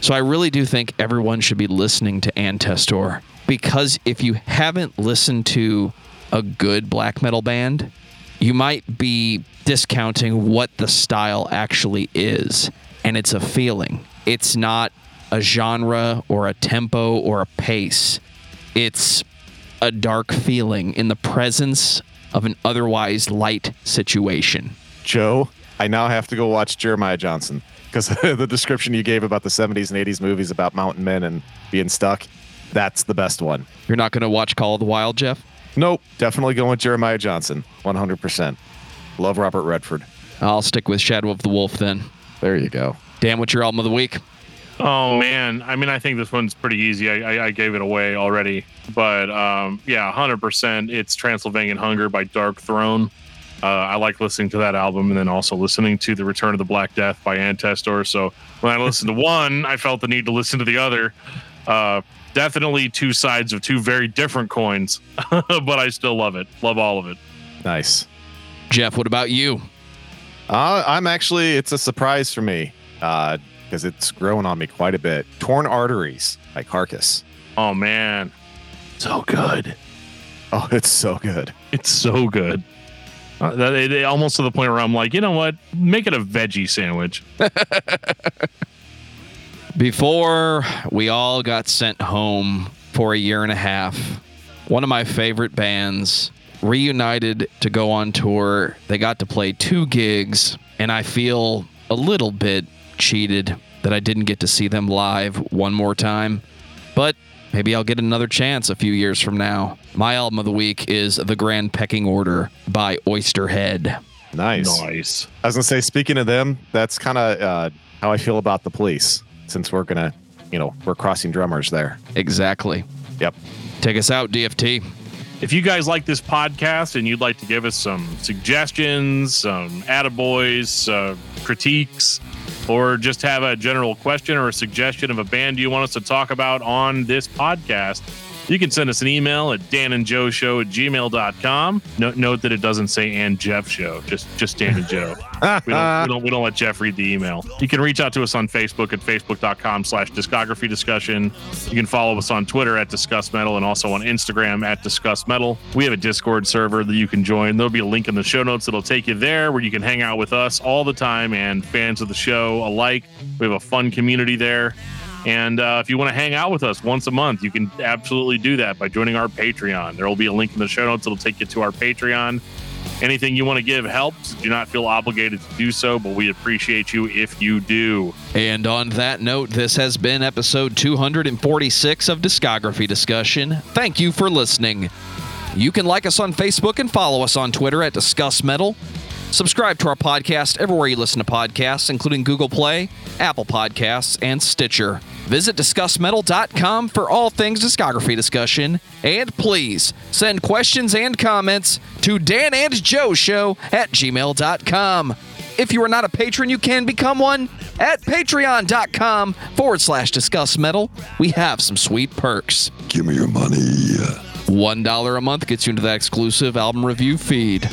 So I really do think everyone should be listening to Antestor because if you haven't listened to a good black metal band, you might be discounting what the style actually is. And it's a feeling. It's not a genre or a tempo or a pace. It's a dark feeling in the presence of an otherwise light situation.
Joe, I now have to go watch Jeremiah Johnson because the description you gave about the 70s and 80s movies about mountain men and being stuck that's the best one.
You're not going to watch Call of the Wild, Jeff?
Nope. Definitely going with Jeremiah Johnson. 100%. Love Robert Redford.
I'll stick with Shadow of the Wolf then.
There you go.
Dan, what's your album of the week?
Oh man, I mean, I think this one's pretty easy. I, I, I gave it away already, but um, yeah, hundred percent. It's Transylvanian Hunger by Darkthrone. Uh, I like listening to that album, and then also listening to The Return of the Black Death by Antestor. So when I listened to one, I felt the need to listen to the other. Uh, definitely two sides of two very different coins, but I still love it. Love all of it.
Nice.
Jeff, what about you?
Uh, I'm actually, it's a surprise for me because uh, it's growing on me quite a bit. Torn Arteries by Carcass.
Oh, man. So good.
Oh, it's so good.
It's so good. Uh, it, it, almost to the point where I'm like, you know what? Make it a veggie sandwich.
Before we all got sent home for a year and a half, one of my favorite bands reunited to go on tour. They got to play two gigs, and I feel a little bit cheated that I didn't get to see them live one more time. But maybe I'll get another chance a few years from now. My album of the week is The Grand Pecking Order by Oysterhead.
Nice.
Nice.
I was going to say, speaking of them, that's kind of uh, how I feel about the police since we're gonna, you know, we're crossing drummers there.
Exactly.
Yep.
Take us out, DFT.
If you guys like this podcast and you'd like to give us some suggestions, some attaboys, uh, critiques, or just have a general question or a suggestion of a band you want us to talk about on this podcast, You can send us an email at danandjoeshow at gmail.com. No, note that it doesn't say and Jeff show, just just Dan and Joe. we, don't, we, don't, we don't let Jeff read the email. You can reach out to us on Facebook at facebook.com slash discography discussion. You can follow us on Twitter at Discuss Metal and also on Instagram at Discuss Metal. We have a Discord server that you can join. There'll be a link in the show notes that'll take you there where you can hang out with us all the time and fans of the show alike. We have a fun community there. And uh, if you want to hang out with us once a month, you can absolutely do that by joining our Patreon. There will be a link in the show notes. It'll take you to our Patreon. Anything you want to give helps. Do not feel obligated to do so, but we appreciate you if you do.
And on that note, this has been episode 246 of Discography Discussion. Thank you for listening. You can like us on Facebook and follow us on Twitter at Discuss Metal. Subscribe to our podcast everywhere you listen to podcasts, including Google Play, Apple Podcasts, and Stitcher. Visit DiscussMetal.com for all things discography discussion. And please send questions and comments to Dan and Joe Show at gmail.com. If you are not a patron, you can become one at patreon.com forward slash discuss metal. We have some sweet perks.
Give me your money.
$1 a month gets you into that exclusive album review feed.